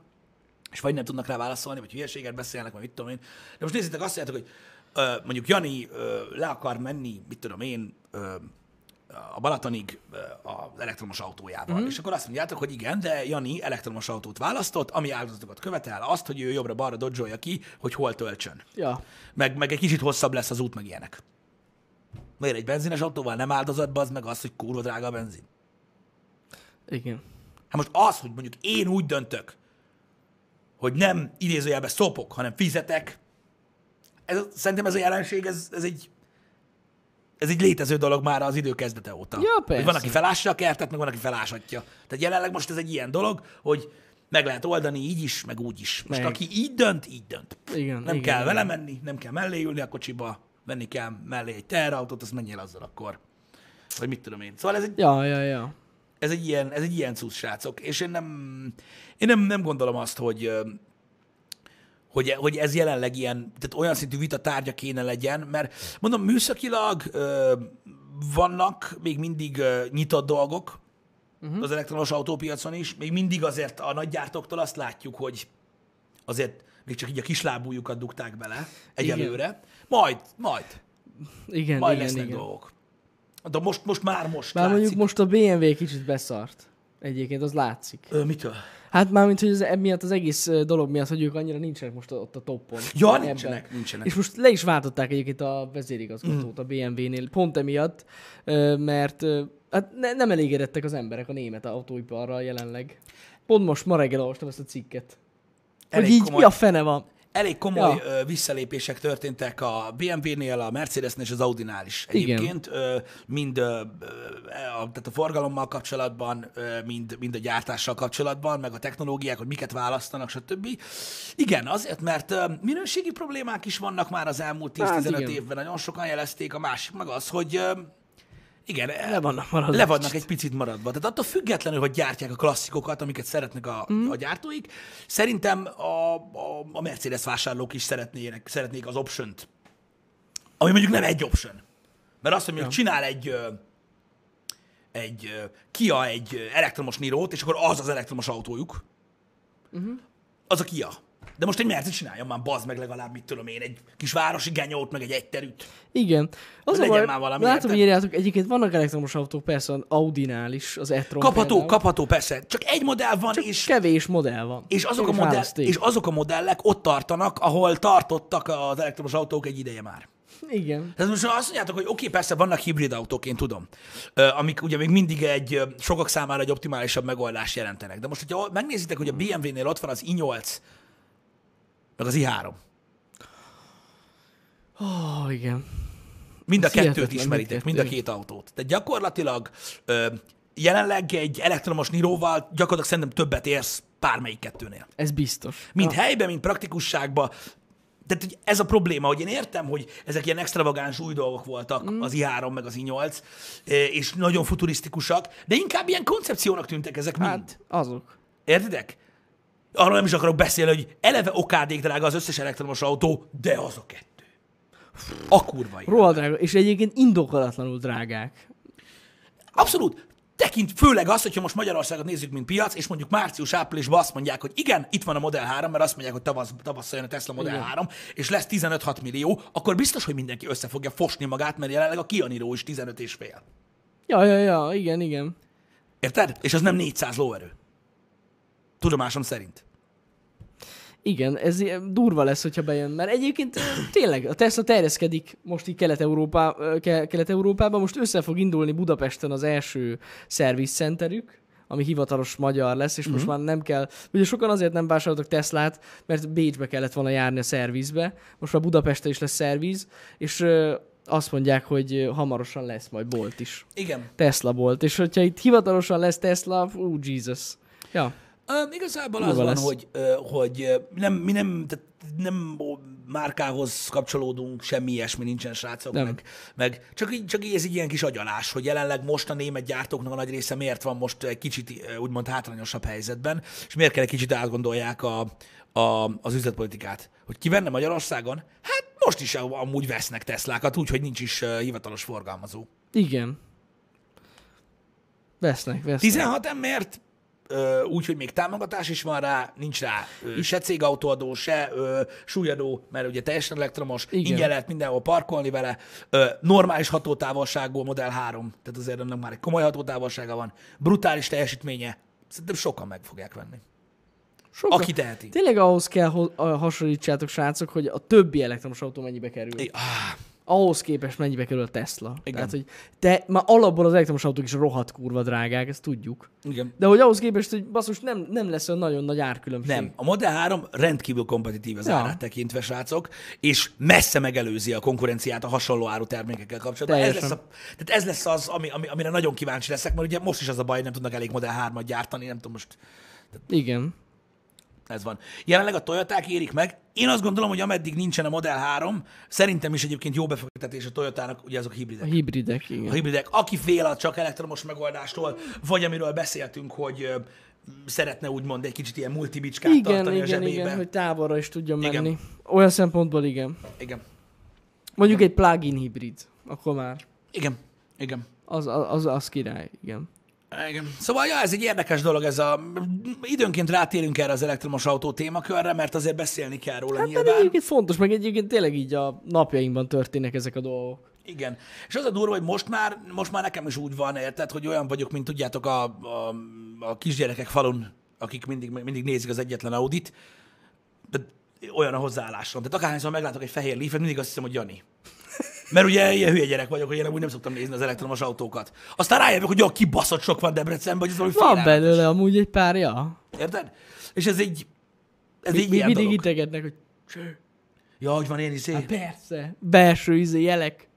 és vagy nem tudnak rá válaszolni, vagy hülyeséget beszélnek, vagy mit tudom én. De most nézzétek, azt mondjátok, hogy ö, mondjuk Jani ö, le akar menni, mit tudom én, ö, a Balatonig az elektromos autójával. Mm-hmm. És akkor azt mondjátok, hogy igen, de Jani elektromos autót választott, ami áldozatokat követel, azt, hogy ő jobbra-balra dodzsolja ki, hogy hol töltsön. Ja. Meg, meg egy kicsit hosszabb lesz az út, meg ilyenek. Miért egy benzines autóval nem áldozat, az meg az, hogy kurva drága a benzin? Igen. Hát most az, hogy mondjuk én úgy döntök, hogy nem idézőjelbe szopok, hanem fizetek, ez, szerintem ez a jelenség, ez, ez egy ez egy létező dolog már az idő kezdete óta. Ja, Hogy persze. van, aki felássa a kertet, meg van, aki felásatja. Tehát jelenleg most ez egy ilyen dolog, hogy meg lehet oldani így is, meg úgy is. Most Meg. aki így dönt, így dönt. Igen, Nem igen, kell igen. vele menni, nem kell mellé ülni a kocsiba, venni kell mellé egy teherautót, azt menjél azzal akkor. Vagy mit tudom én. Szóval ez egy, Ja, ja, ja. ez egy ilyen, ez egy ilyen cucc, srácok. És én nem, én nem, nem gondolom azt, hogy, hogy, hogy ez jelenleg ilyen, tehát olyan szintű vita tárgya kéne legyen, mert mondom, műszakilag vannak még mindig nyitott dolgok uh-huh. az elektromos autópiacon is, még mindig azért a nagygyártóktól azt látjuk, hogy azért még csak így a kislábújukat dugták bele egyelőre. Majd, majd, Igen, majd igen, lesznek igen. dolgok. De most, most már most Bár látszik. mondjuk most a BMW kicsit beszart. Egyébként az látszik. Ö, mitől? Hát mármint, hogy ez emiatt az egész dolog miatt, hogy ők annyira nincsenek most ott a toppon. Ja, Ebben. nincsenek, nincsenek. És most le is váltották egyébként a vezérigazgatót a BMW-nél, pont emiatt, mert hát ne, nem elégedettek az emberek a német autóiparral jelenleg. Pont most, ma reggel olvastam ezt a cikket. Hogy Elég így komoly. mi a fene van? elég komoly Ja. visszalépések történtek a BMW-nél, a Mercedesnél és az Audi-nál is Igen. egyébként. Ö, mind a, tehát a forgalommal kapcsolatban, mind, mind a gyártással kapcsolatban, meg a technológiák, hogy miket választanak, stb. Igen, azért, mert minőségi problémák is vannak már az elmúlt 10-15 Hát igen. évben, nagyon sokan jelezték. A másik meg az, hogy igen, Le vannak maradva. le vannak egy picit maradva. Tehát attól függetlenül, hogy gyártják a klasszikokat, amiket szeretnek a, mm. a gyártóik, szerintem a, a, a Mercedes vásárlók is szeretnének, szeretnék az option ami mondjuk nem egy option. Mert azt, hogy mondjuk csinál egy, egy Kia egy elektromos Nirót, és akkor az az elektromos autójuk, uh-huh. az a Kia. De most egy Mercedes csináljon már, bazd meg legalább, mit tudom én, egy kis városi genyót, meg egy egyterűt. Igen. Az a legyen már valami, látom, hogy írjátok, egyébként vannak elektromos autók, persze az Audi-nál is, az e-tron Kapható, például. kapható, persze. Csak egy modell van, Csak és kevés modell van. És azok, a modell, és azok a modellek ott tartanak, ahol tartottak az elektromos autók egy ideje már. Igen. Tehát most azt mondjátok, hogy oké, okay, persze vannak hibrid autók, én tudom, amik ugye még mindig egy sokak számára egy optimálisabb megoldást jelentenek. De most, hogyha megnézitek, hogy a BMW-nél ott van az i8, meg az i3, Oh, igen. mind a kettőt ismeritek, mindkettő. mind a két autót. Tehát gyakorlatilag ö, jelenleg egy elektromos Niróval gyakorlatilag szerintem többet érsz bármelyik kettőnél. Ez biztos. Mind helyben, mind praktikusságban. Tehát hogy ez a probléma, hogy én értem, hogy ezek ilyen extravagáns új dolgok voltak, mm. az i3 meg az i8, eh, és nagyon futurisztikusak, de inkább ilyen koncepciónak tűntek ezek mind. Hát, azok. Értitek? Arról nem is akarok beszélni, hogy eleve okádék drága az összes elektromos autó, de az a kettő. A kurva élet. Rohadt drága. És egyébként indokolatlanul drágák. Abszolút. Tekint főleg az, hogyha most Magyarországot nézzük, mint piac, és mondjuk március-áprilisban azt mondják, hogy igen, itt van a Model 3, mert azt mondják, hogy tavasz, tavasszal jön a Tesla Model Igen. 3, és lesz 15-6 millió, akkor biztos, hogy mindenki össze fogja fosni magát, mert jelenleg a Kia Niro is 15 és fél. Ja, ja, ja, igen, igen. Érted? És az nem 400 lóerő. Tudomásom szerint. Igen, ez durva lesz, hogyha bejön, mert egyébként tényleg a Tesla terjeszkedik most így Kelet-Európá, Kelet-Európában, most össze fog indulni Budapesten az első service centerük, ami hivatalos magyar lesz, és most már nem kell, ugye sokan azért nem vásároltak Teslát, mert Bécsbe kellett volna járni a szervizbe, most már Budapesten is lesz szerviz, és azt mondják, hogy hamarosan lesz majd bolt is. Igen. Tesla bolt, és hogyha itt hivatalosan lesz Tesla, ú, Jesus. Ja, Ö, igazából Durva az van, lesz. hogy, ö, hogy ö, nem, mi nem, tehát nem márkához kapcsolódunk, semmi ilyesmi nincsen, srácok, Nem. meg, meg csak, így, csak így ez egy ilyen kis agyalás, hogy jelenleg most a német gyártóknak a nagy része miért van most egy kicsit úgymond hátrányosabb helyzetben, és miért kell egy kicsit átgondolják a, a, az üzletpolitikát. Hogy ki venne Magyarországon? Hát most is amúgy vesznek Teslákat, úgyhogy nincs is hivatalos forgalmazó. igen. Vesznek, vesznek. 16 embert, úgyhogy még támogatás is van rá, nincs rá ö, se cégautóadó, se ö, súlyadó, mert ugye teljesen elektromos, Igen. Ingyen lehet mindenhol parkolni vele, ö, normális hatótávolságú a Model 3, tehát azért ennek már egy komoly hatótávolsága van, brutális teljesítménye, szerintem sokan meg fogják venni. Sokan. Aki teheti. Tényleg ahhoz kell ho- hasonlítsátok, srácok, hogy a többi elektromos autó mennyibe kerül. I- Ah, Ahhoz képest mennyibe kerül a Tesla. Igen. Tehát, hogy te, már alapból az elektromos autók is rohadt kurva drágák, ezt tudjuk. igen. De hogy ahhoz képest, hogy basszus, nem, nem lesz olyan nagyon nagy árkülönbség. Nem. A Model 3 rendkívül kompetitív az Ja. árát tekintve, srácok, és messze megelőzi a konkurenciát a hasonló áru termékekkel kapcsolatban. Ez lesz, a, tehát ez lesz az, ami, ami, amire nagyon kíváncsi leszek, mert ugye most is az a baj, nem tudnak elég Model 3-at gyártani, nem tudom most, Igen. Ez van. Jelenleg a Toyoták érik meg. Én azt gondolom, hogy ameddig nincsen a Model 3, szerintem is egyébként jó befektetés a Toyotának, ugye azok A hibridek. hibridek, A igen. hibridek, aki fél a csak elektromos megoldástól, vagy amiről beszéltünk, hogy szeretne úgymond egy kicsit ilyen multibicskát Igen, tartani a igen, zsebébe. igen, hogy távolra is tudjon Igen. menni. Olyan szempontból igen. igen. Mondjuk egy plug-in hibrid, akkor már. Igen, igen. Az, az, az, az király, igen. Igen. Szóval, ja, ez egy érdekes dolog, ez a... Időnként rátérünk erre az elektromos autó témakörre, mert azért beszélni kell róla Hát nyilván. egyébként fontos, meg egyébként tényleg így a napjainkban történnek ezek a dolgok. Igen. És az a durva, hogy most már, most már nekem is úgy van, érted, hogy olyan vagyok, mint tudjátok a, a, a kisgyerekek falun, akik mindig, mindig nézik az egyetlen Audit, de olyan a hozzáállásom. Tehát akárhányszor meglátok egy fehér leafet, mindig azt hiszem, hogy Jani. Mert ugye ilyen hülye gyerek vagyok, hogy én úgy nem szoktam nézni az elektromos autókat. Aztán rájövök, hogy olyan kibaszott sok van Debrecenben, hogy ez valami Van félelmetes. belőle amúgy egy pár, ja. Érted? És ez egy, ez Mi, egy mi ilyen mindig dolog. integetnek, hogy Cső. Ja, hogy van ilyen izé. Hát persze. Belső izé, jelek.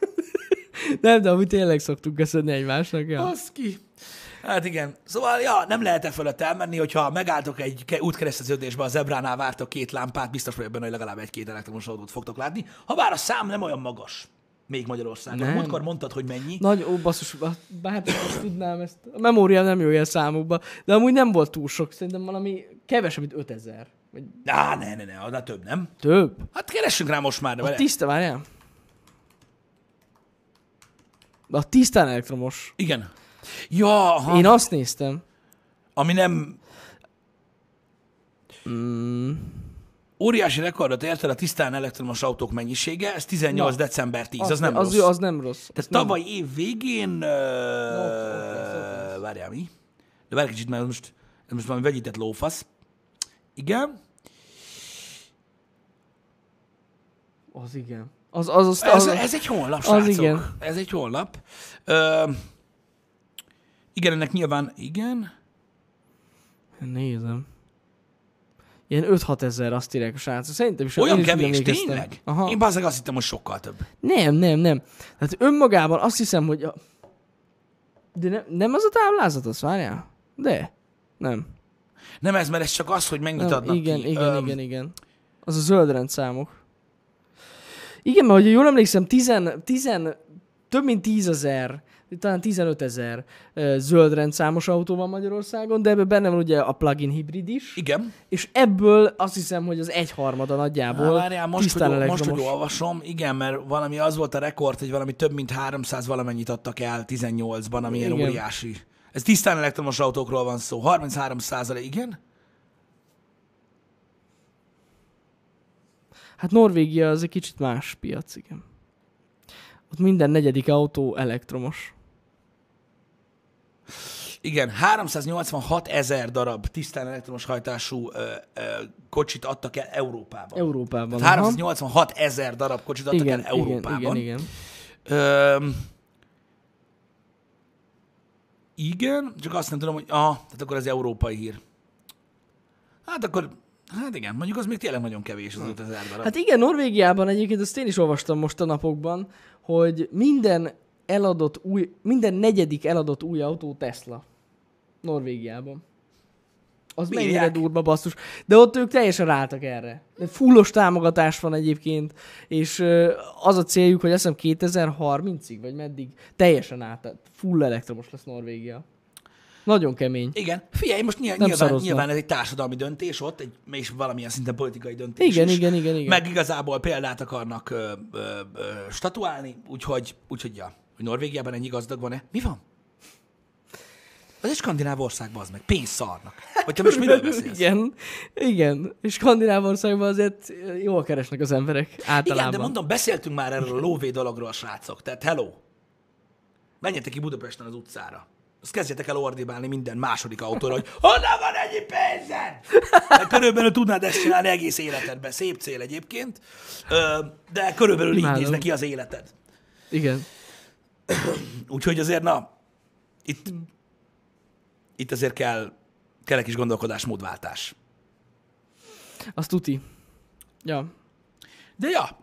nem, de amúgy tényleg szoktunk köszönni egymásnak. Ja. Baszki. Hát igen. Szóval, ja, nem lehet e fölött elmenni, hogyha megálltok egy ke- útkereszteződésbe, a zebránál vártok két lámpát, biztos vagyok benne, hogy legalább egy-két elektromos autót fogtok látni. Ha bár a szám nem olyan magas, még Magyarországon. Nem. Múltkor mondtad, hogy mennyi. Nagy, ó, basszus, bár hát most tudnám ezt. A memória nem jó ilyen számokba, de amúgy nem volt túl sok, szerintem valami kevesebb, mint 5000. Vagy Á, ne, ne, ne, annál több, nem? több. Hát keressünk rá most már, de A vele. tiszta, várjál. A tisztán elektromos. Igen. Ja, aha. Én azt néztem. ami nem Mm, óriási rekordot ért el a tisztán elektromos autók mennyisége, ez 18 Na. december 10, az, az, nem az, rossz. az nem rossz. Tehát nem- tavaly év végén... Uh, várjál, mi? De várj kicsit, mert most, most valami vegyített lófasz. Igen. Az igen. Az, az, az, Ez, az, ez egy honlap, az srácok. igen. Ez egy honlap. Uh, igen, ennek nyilván, igen. Nézem. Ilyen 5-6 ezer azt írják a srácok. Szerintem is Olyan is kevés, tényleg? Aha. Én bazzeg azt hittem, hogy sokkal több. Nem, nem, nem. Tehát önmagában azt hiszem, hogy... A... De nem, nem az a táblázat, az várjál? De. Nem. Nem ez, mert ez csak az, hogy mennyit nem adnak igen, ki. igen, Öm, igen, igen. Az a zöld rendszámok. Igen, mert hogyha jól emlékszem, tizen, tizen, több mint tízezer, talán 15 ezer zöld rendszámos autó van Magyarországon, de ebben benne van ugye a plug-in hibrid is, Igen. és ebből azt hiszem, hogy az egyharmada nagyjából Há, várjál, most, hogy, most, hogy olvasom, igen, mert valami az volt a rekord, hogy valami több mint 300 valamennyit adtak el 18-ban, ami ilyen Igen. óriási. Ez tisztán elektromos autókról van szó. 33 százalék, igen? Hát Norvégia az egy kicsit más piac, igen. Ott minden negyedik autó elektromos. Igen, 386 ezer darab tisztán elektromos hajtású ö, ö, kocsit adtak el Európában. Európában. Tehát aha. 386 ezer darab kocsit adtak igen, el Európában. Igen, igen, igen. Öm, igen, csak azt nem tudom, hogy aha, tehát akkor ez európai hír. Hát akkor, hát igen, mondjuk az még tényleg nagyon kevés az 5000 darab. Hát igen, Norvégiában egyébként azt én is olvastam most a napokban, hogy minden eladott új, minden negyedik eladott új autó Tesla. Norvégiában. Az Bírják. mennyire durva basszus. De ott ők teljesen rálltak erre. Fullos támogatás van egyébként, és az a céljuk, hogy azt hiszem 2030-ig, vagy meddig teljesen át, full elektromos lesz Norvégia. Nagyon kemény. Igen, figyelj, most nyilván, nyilván, nyilván ez egy társadalmi döntés ott, egy, és valamilyen szinten politikai döntés Igen, is. igen, igen, igen. Meg igazából példát akarnak ö, ö, ö, statuálni, úgyhogy, úgyhogy ja, hogy Norvégiában ennyi gazdag van-e? Mi van? Az egy skandináv ország, az meg. Pénzt szarnak. Vagy te most miről beszélsz? Igen, igen. És Skandináv országban azért jól keresnek az emberek általában. Igen, de mondom, beszéltünk már erről a lóvé dologról, srácok. Tehát hello. Menjetek ki Budapesten az utcára. Azt kezdjetek el ordibálni minden második autóra, hogy honnan van ennyi pénzed? De körülbelül tudnád ezt csinálni egész életedben. Szép cél egyébként. De körülbelül így Imádom. néz neki az életed. Igen. Úgyhogy azért, na, itt, itt azért kell, kell egy kis gondolkodásmódváltás. Azt tuti. Ja. De ja,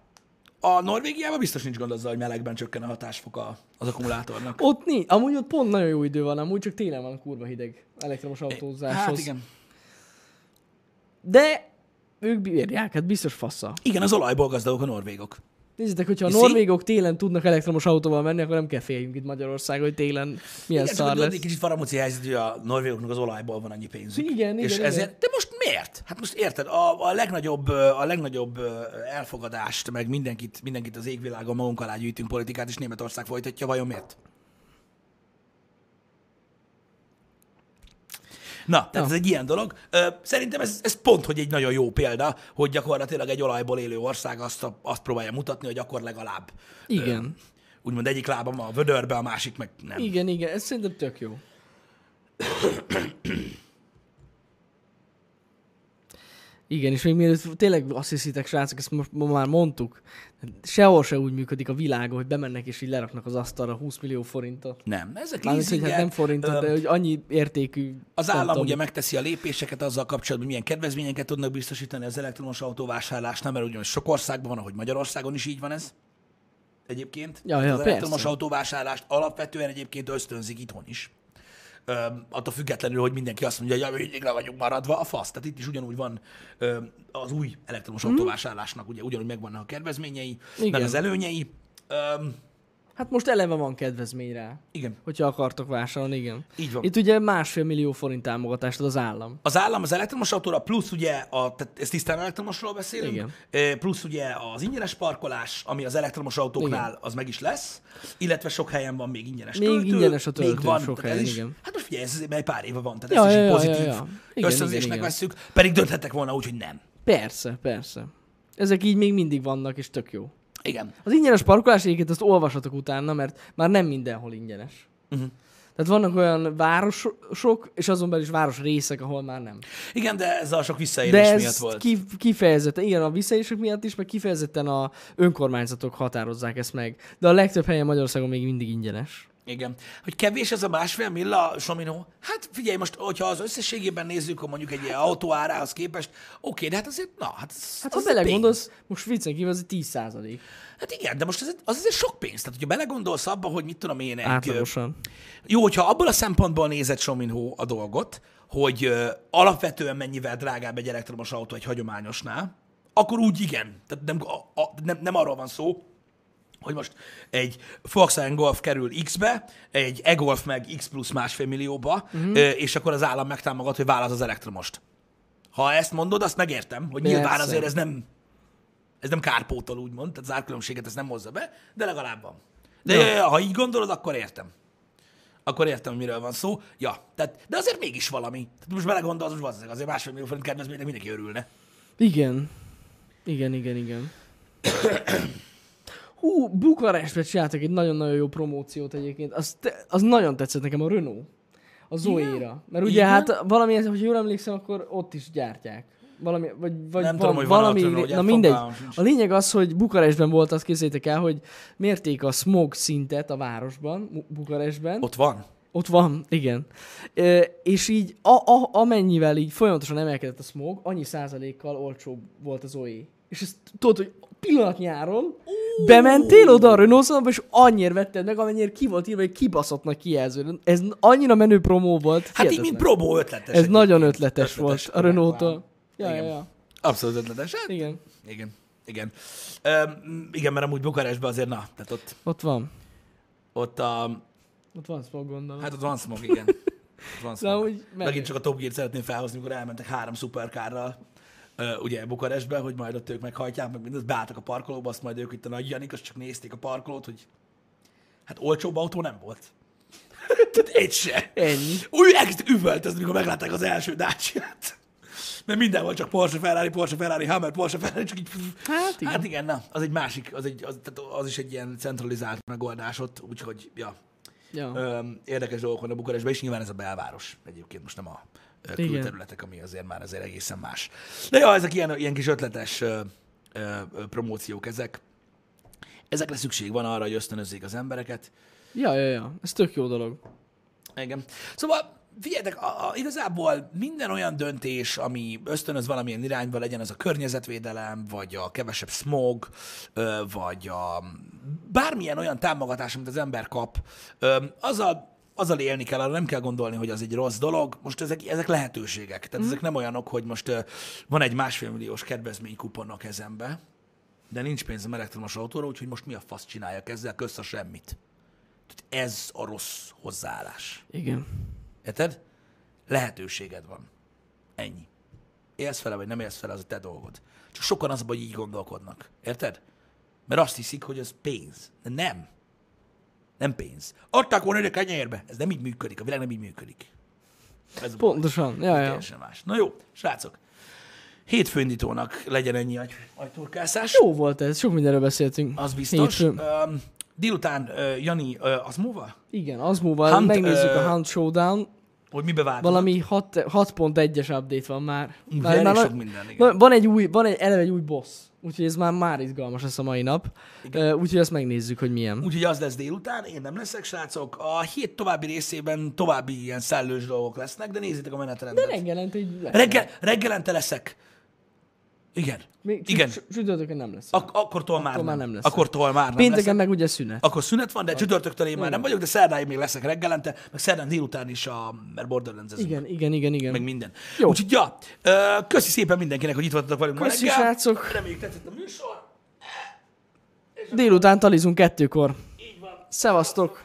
a Norvégiában biztos nincs gond azzal, hogy melegben csökken a hatásfoka az akkumulátornak. Ott nincs. Amúgy ott pont nagyon jó idő van, amúgy csak télen van kurva hideg elektromos autózáshoz. Hát igen. De ők bírják, hát biztos fassa. Igen, az olajból gazdagok a norvégok. Nézzétek, hogyha a norvégok télen tudnak elektromos autóval menni, akkor nem kell féljünk itt Magyarországon, hogy télen milyen Igen, szar lesz. egy kicsit faramúci helyzet, hogy a norvégoknak az olajból van annyi pénzük. Igen, És igen, ezért, igen. de most miért? Hát most érted, a, a legnagyobb, a legnagyobb elfogadást, meg mindenkit, mindenkit az égvilágon magunk alá gyűjtünk politikát, és Németország folytatja, vajon miért? Na, tehát Ja. ez egy ilyen dolog. Ö, Szerintem ez, ez pont, hogy egy nagyon jó példa, hogy gyakorlatilag egy olajból élő ország azt, a, azt próbálja mutatni, hogy akkor legalább Igen. úgymond egyik lábam a vödörbe, a másik meg nem. Igen, igen, ez szerintem tök jó. Igen, és még mielőtt tényleg azt hiszitek, srácok, ezt most ma már mondtuk, sehol se úgy működik a világon, hogy bemennek és így leraknak az asztalra 20 millió forintot. Nem, ezek Mármint, hogy hát nem forintot, de hogy annyi értékű. Az állam tudom, ugye megteszi a lépéseket azzal kapcsolatban, hogy milyen kedvezményeket tudnak biztosítani az elektromos autóvásárlásnál, mert ugyanis sok országban van, ahogy Magyarországon is így van ez. Egyébként. Ja, ja, az persze. elektromos autóvásárlást alapvetően egyébként ösztönzik itthon is. Öm, attól függetlenül, hogy mindenki azt mondja, hogy ja, mindig le vagyunk maradva, a fasz. Tehát itt is ugyanúgy van öm, az új elektromos autóvásárlásnak, ugye ugyanúgy megvannak a kedvezményei, Mhm. Igen. meg az előnyei. Öm, Hát most eleve van kedvezmény rá, igen, hogyha akartok vásárolni, igen. így van. Itt ugye másfél millió forint támogatást ad az állam. Az állam az elektromos autóra, plusz ugye, a, tehát ezt tisztán elektromosról beszélünk, Igen. plusz ugye az ingyenes parkolás, ami az elektromos autóknál Igen. az meg is lesz, illetve sok helyen van még ingyenes Még töltő. ingyenes a töltő még van, sok ez helyen, is, igen. Hát most figyelj, ez azért egy pár éve van, tehát Ja, ez ja, is egy ja, pozitív ja, ja. Igen, ösztönzésnek igen, igen. vesszük, pedig dönthettek volna úgy, hogy nem. Persze, persze. Ezek így még mindig vannak, és tök jó. Igen. Az ingyenes parkolás egyébként azt olvashatok utána, mert már nem mindenhol ingyenes. Uh-huh. Tehát vannak olyan városok, és azon belül is város részek, ahol már nem. Igen, de ez a sok De visszaélés miatt ez volt. ki, kifejezetten, igen, a visszaélések miatt is, meg kifejezetten a önkormányzatok határozzák ezt meg. De a legtöbb helyen Magyarországon még mindig ingyenes. Igen. Hogy kevés ez a másfél milla, Sominó? Hát figyelj, most, hogyha az összességében nézzük, hogy mondjuk egy ilyen autó árához képest, oké, de hát azért, na, hát, az, Hát az ha egy belegondolsz, most viccen kívül az egy 10 százalék. Hát igen, de most ez, az azért sok pénz. Tehát, hogyha belegondolsz abba, hogy mit tudom én, egy, Átlagosan. jó, hogyha abból a szempontból nézed Sominho a dolgot, hogy ö, alapvetően mennyivel drágább egy elektromos autó egy hagyományosnál, akkor úgy igen. Tehát nem, a, a, nem, nem arról van szó, hogy most egy Volkswagen Golf kerül X-be, egy e-Golf meg X plusz másfél millióba, uh-huh. és akkor az állam megtámogat, hogy válasz az elektromost. Ha ezt mondod, azt megértem, hogy nyilván Persze. azért ez nem, ez nem kárpótol, úgymond, tehát az árkülönbséget ez nem hozza be, de legalább van. De Ja. ha így gondolod, akkor értem. Akkor értem, hogy miről van szó. Ja, tehát, de azért mégis valami. Tehát most belegondolsz, most valószínűleg azért másfél millió forint kedvezménynek mindenki örülne. Igen. Igen, igen, igen. Hú, Bukarestbe csináltak egy nagyon-nagyon jó promóciót egyébként. Az, te, az nagyon tetszett nekem a Renault. A Zoe-ra. Mert ugye Igen? hát valamilyen, hogy jól emlékszem, akkor ott is gyártják. Valami, vagy, vagy Nem van, tudom, hogy van valami, ott Renault, na mindegy. A lényeg az, hogy Bukarestben volt, azt képzeljétek el, hogy mérték a smog szintet a városban, Bukarestben. Ott van. Ott van, igen. E, és így a, a, amennyivel így folyamatosan emelkedett a smog, annyi százalékkal olcsóbb volt az OE. És ezt tudod, hogy pillanat nyáron bementél oda a Renault szalomba, és annyira vetted meg, amennyire ki volt írva, hogy kibaszott nagy kijelző. Ez annyira menő promó volt. Hát így, mint próbó ötletes. Ez nagyon ötletes, Ötletes, volt a Renault-tól. Ja, ja, ja. Abszolút ötletes. Hát, Igen, igen. Igen. Üm, igen, mert amúgy Bukarestben azért, na, tehát ott, ott van. ott a, Ott van smog, gondolom. hát ott van smog, igen. Ott van De smog. úgy menő. Megint csak a Top Gear-t szeretném felhozni, amikor elmentek három szuperkárral ugye Bukarestbe, hogy majd ott ők meghajtják, meg mindent, beálltak a parkolóba, azt majd ők itt a nagy Janik, azt csak nézték a parkolót, hogy hát olcsóbb autó nem volt. Tehát egy se. Ennyi. Úgy elkezdtek üvöltözni, amikor meglátták az első Dacia-t. Mert mindenhol csak Porsche, Ferrari, Porsche, Ferrari, Hammer, Porsche, Ferrari, csak így... Hát igen. Hát igen, na, az egy másik, az, egy, az, tehát az is egy ilyen centralizált megoldás ott, úgyhogy, ja, Ja. öm, érdekes dolgok van a Bukarestben, és nyilván ez a belváros egyébként, most nem a. külterületek, ami azért már azért egészen más. De ja, ezek ilyen, ilyen kis ötletes ö, ö, promóciók ezek. Ezekre szükség van arra, hogy ösztönözzék az embereket. ja, ja, ja. Ez tök jó dolog. Igen. Szóval figyeljetek, a, a, igazából minden olyan döntés, ami ösztönöz valamilyen irányba, legyen az a környezetvédelem, vagy a kevesebb smog, ö, vagy a bármilyen olyan támogatás, amit az ember kap, ö, azzal, azzal élni kell, arra nem kell gondolni, hogy az egy rossz dolog. Most ezek, ezek lehetőségek. Tehát mm. ezek nem olyanok, hogy most van egy másfél milliós kedvezménykupon a kezembe, de nincs pénzem elektromos autóra, úgyhogy most mi a fasz csináljak ezzel, kösz a semmit. Tehát ez a rossz hozzáállás. Igen. Érted? Lehetőséged van. Ennyi. Élsz vele, vagy nem élsz vele, az a te dolgod. Csak sokan az, hogy így gondolkodnak. Érted? Mert azt hiszik, hogy ez pénz. De nem. Nem pénz. Adták volna ide kenyérbe. Ez nem így működik. A világ nem így működik. Ez. Pontosan. Ja, ja. Teljesen más. Na jó, srácok. Hétfőindítónak legyen ennyi agy, agyturkászás. Jó volt ez, sok mindenről beszéltünk. Az biztos. Hétfőn. Um, délután uh, Jani, uh, az múlva? Igen, az múlva Hunt, megnézzük ö, a Hunt Showdown. Hogy mibe változott. Valami 6, 6.1-es update van már. Igen, már, már sok minden, igen. na- van egy új, van egy, eleve egy új boss. Úgyhogy ez már, már izgalmas lesz a mai nap. Ö, Úgyhogy ezt megnézzük, hogy milyen. Úgyhogy az lesz délután, én nem leszek, srácok. A hét további részében további ilyen szellős dolgok lesznek, de nézzétek a menetrendet. De reggelente így lesz. Reggel, reggelente leszek. Igen. Még Igen. csü- Csütörtökön nem lesz. Ak- akkortól már, Akkor már nem lesz. Akkortól már nem Pénteken leszek. meg ugye szünet. Akkor szünet van, de csütörtöktől én már nem vagyok, de szerdáig még leszek reggelente, meg szerdán délután is, a, mert borderlands Igen, igen, igen, igen. meg minden. Jó. Úgyhogy ja, köszi szépen mindenkinek, hogy itt voltatok velünk Köszi, ma reggel. srácok. Reméljük tetszett a műsor. Délután talizunk kettőkor. Így van. Szevasztok!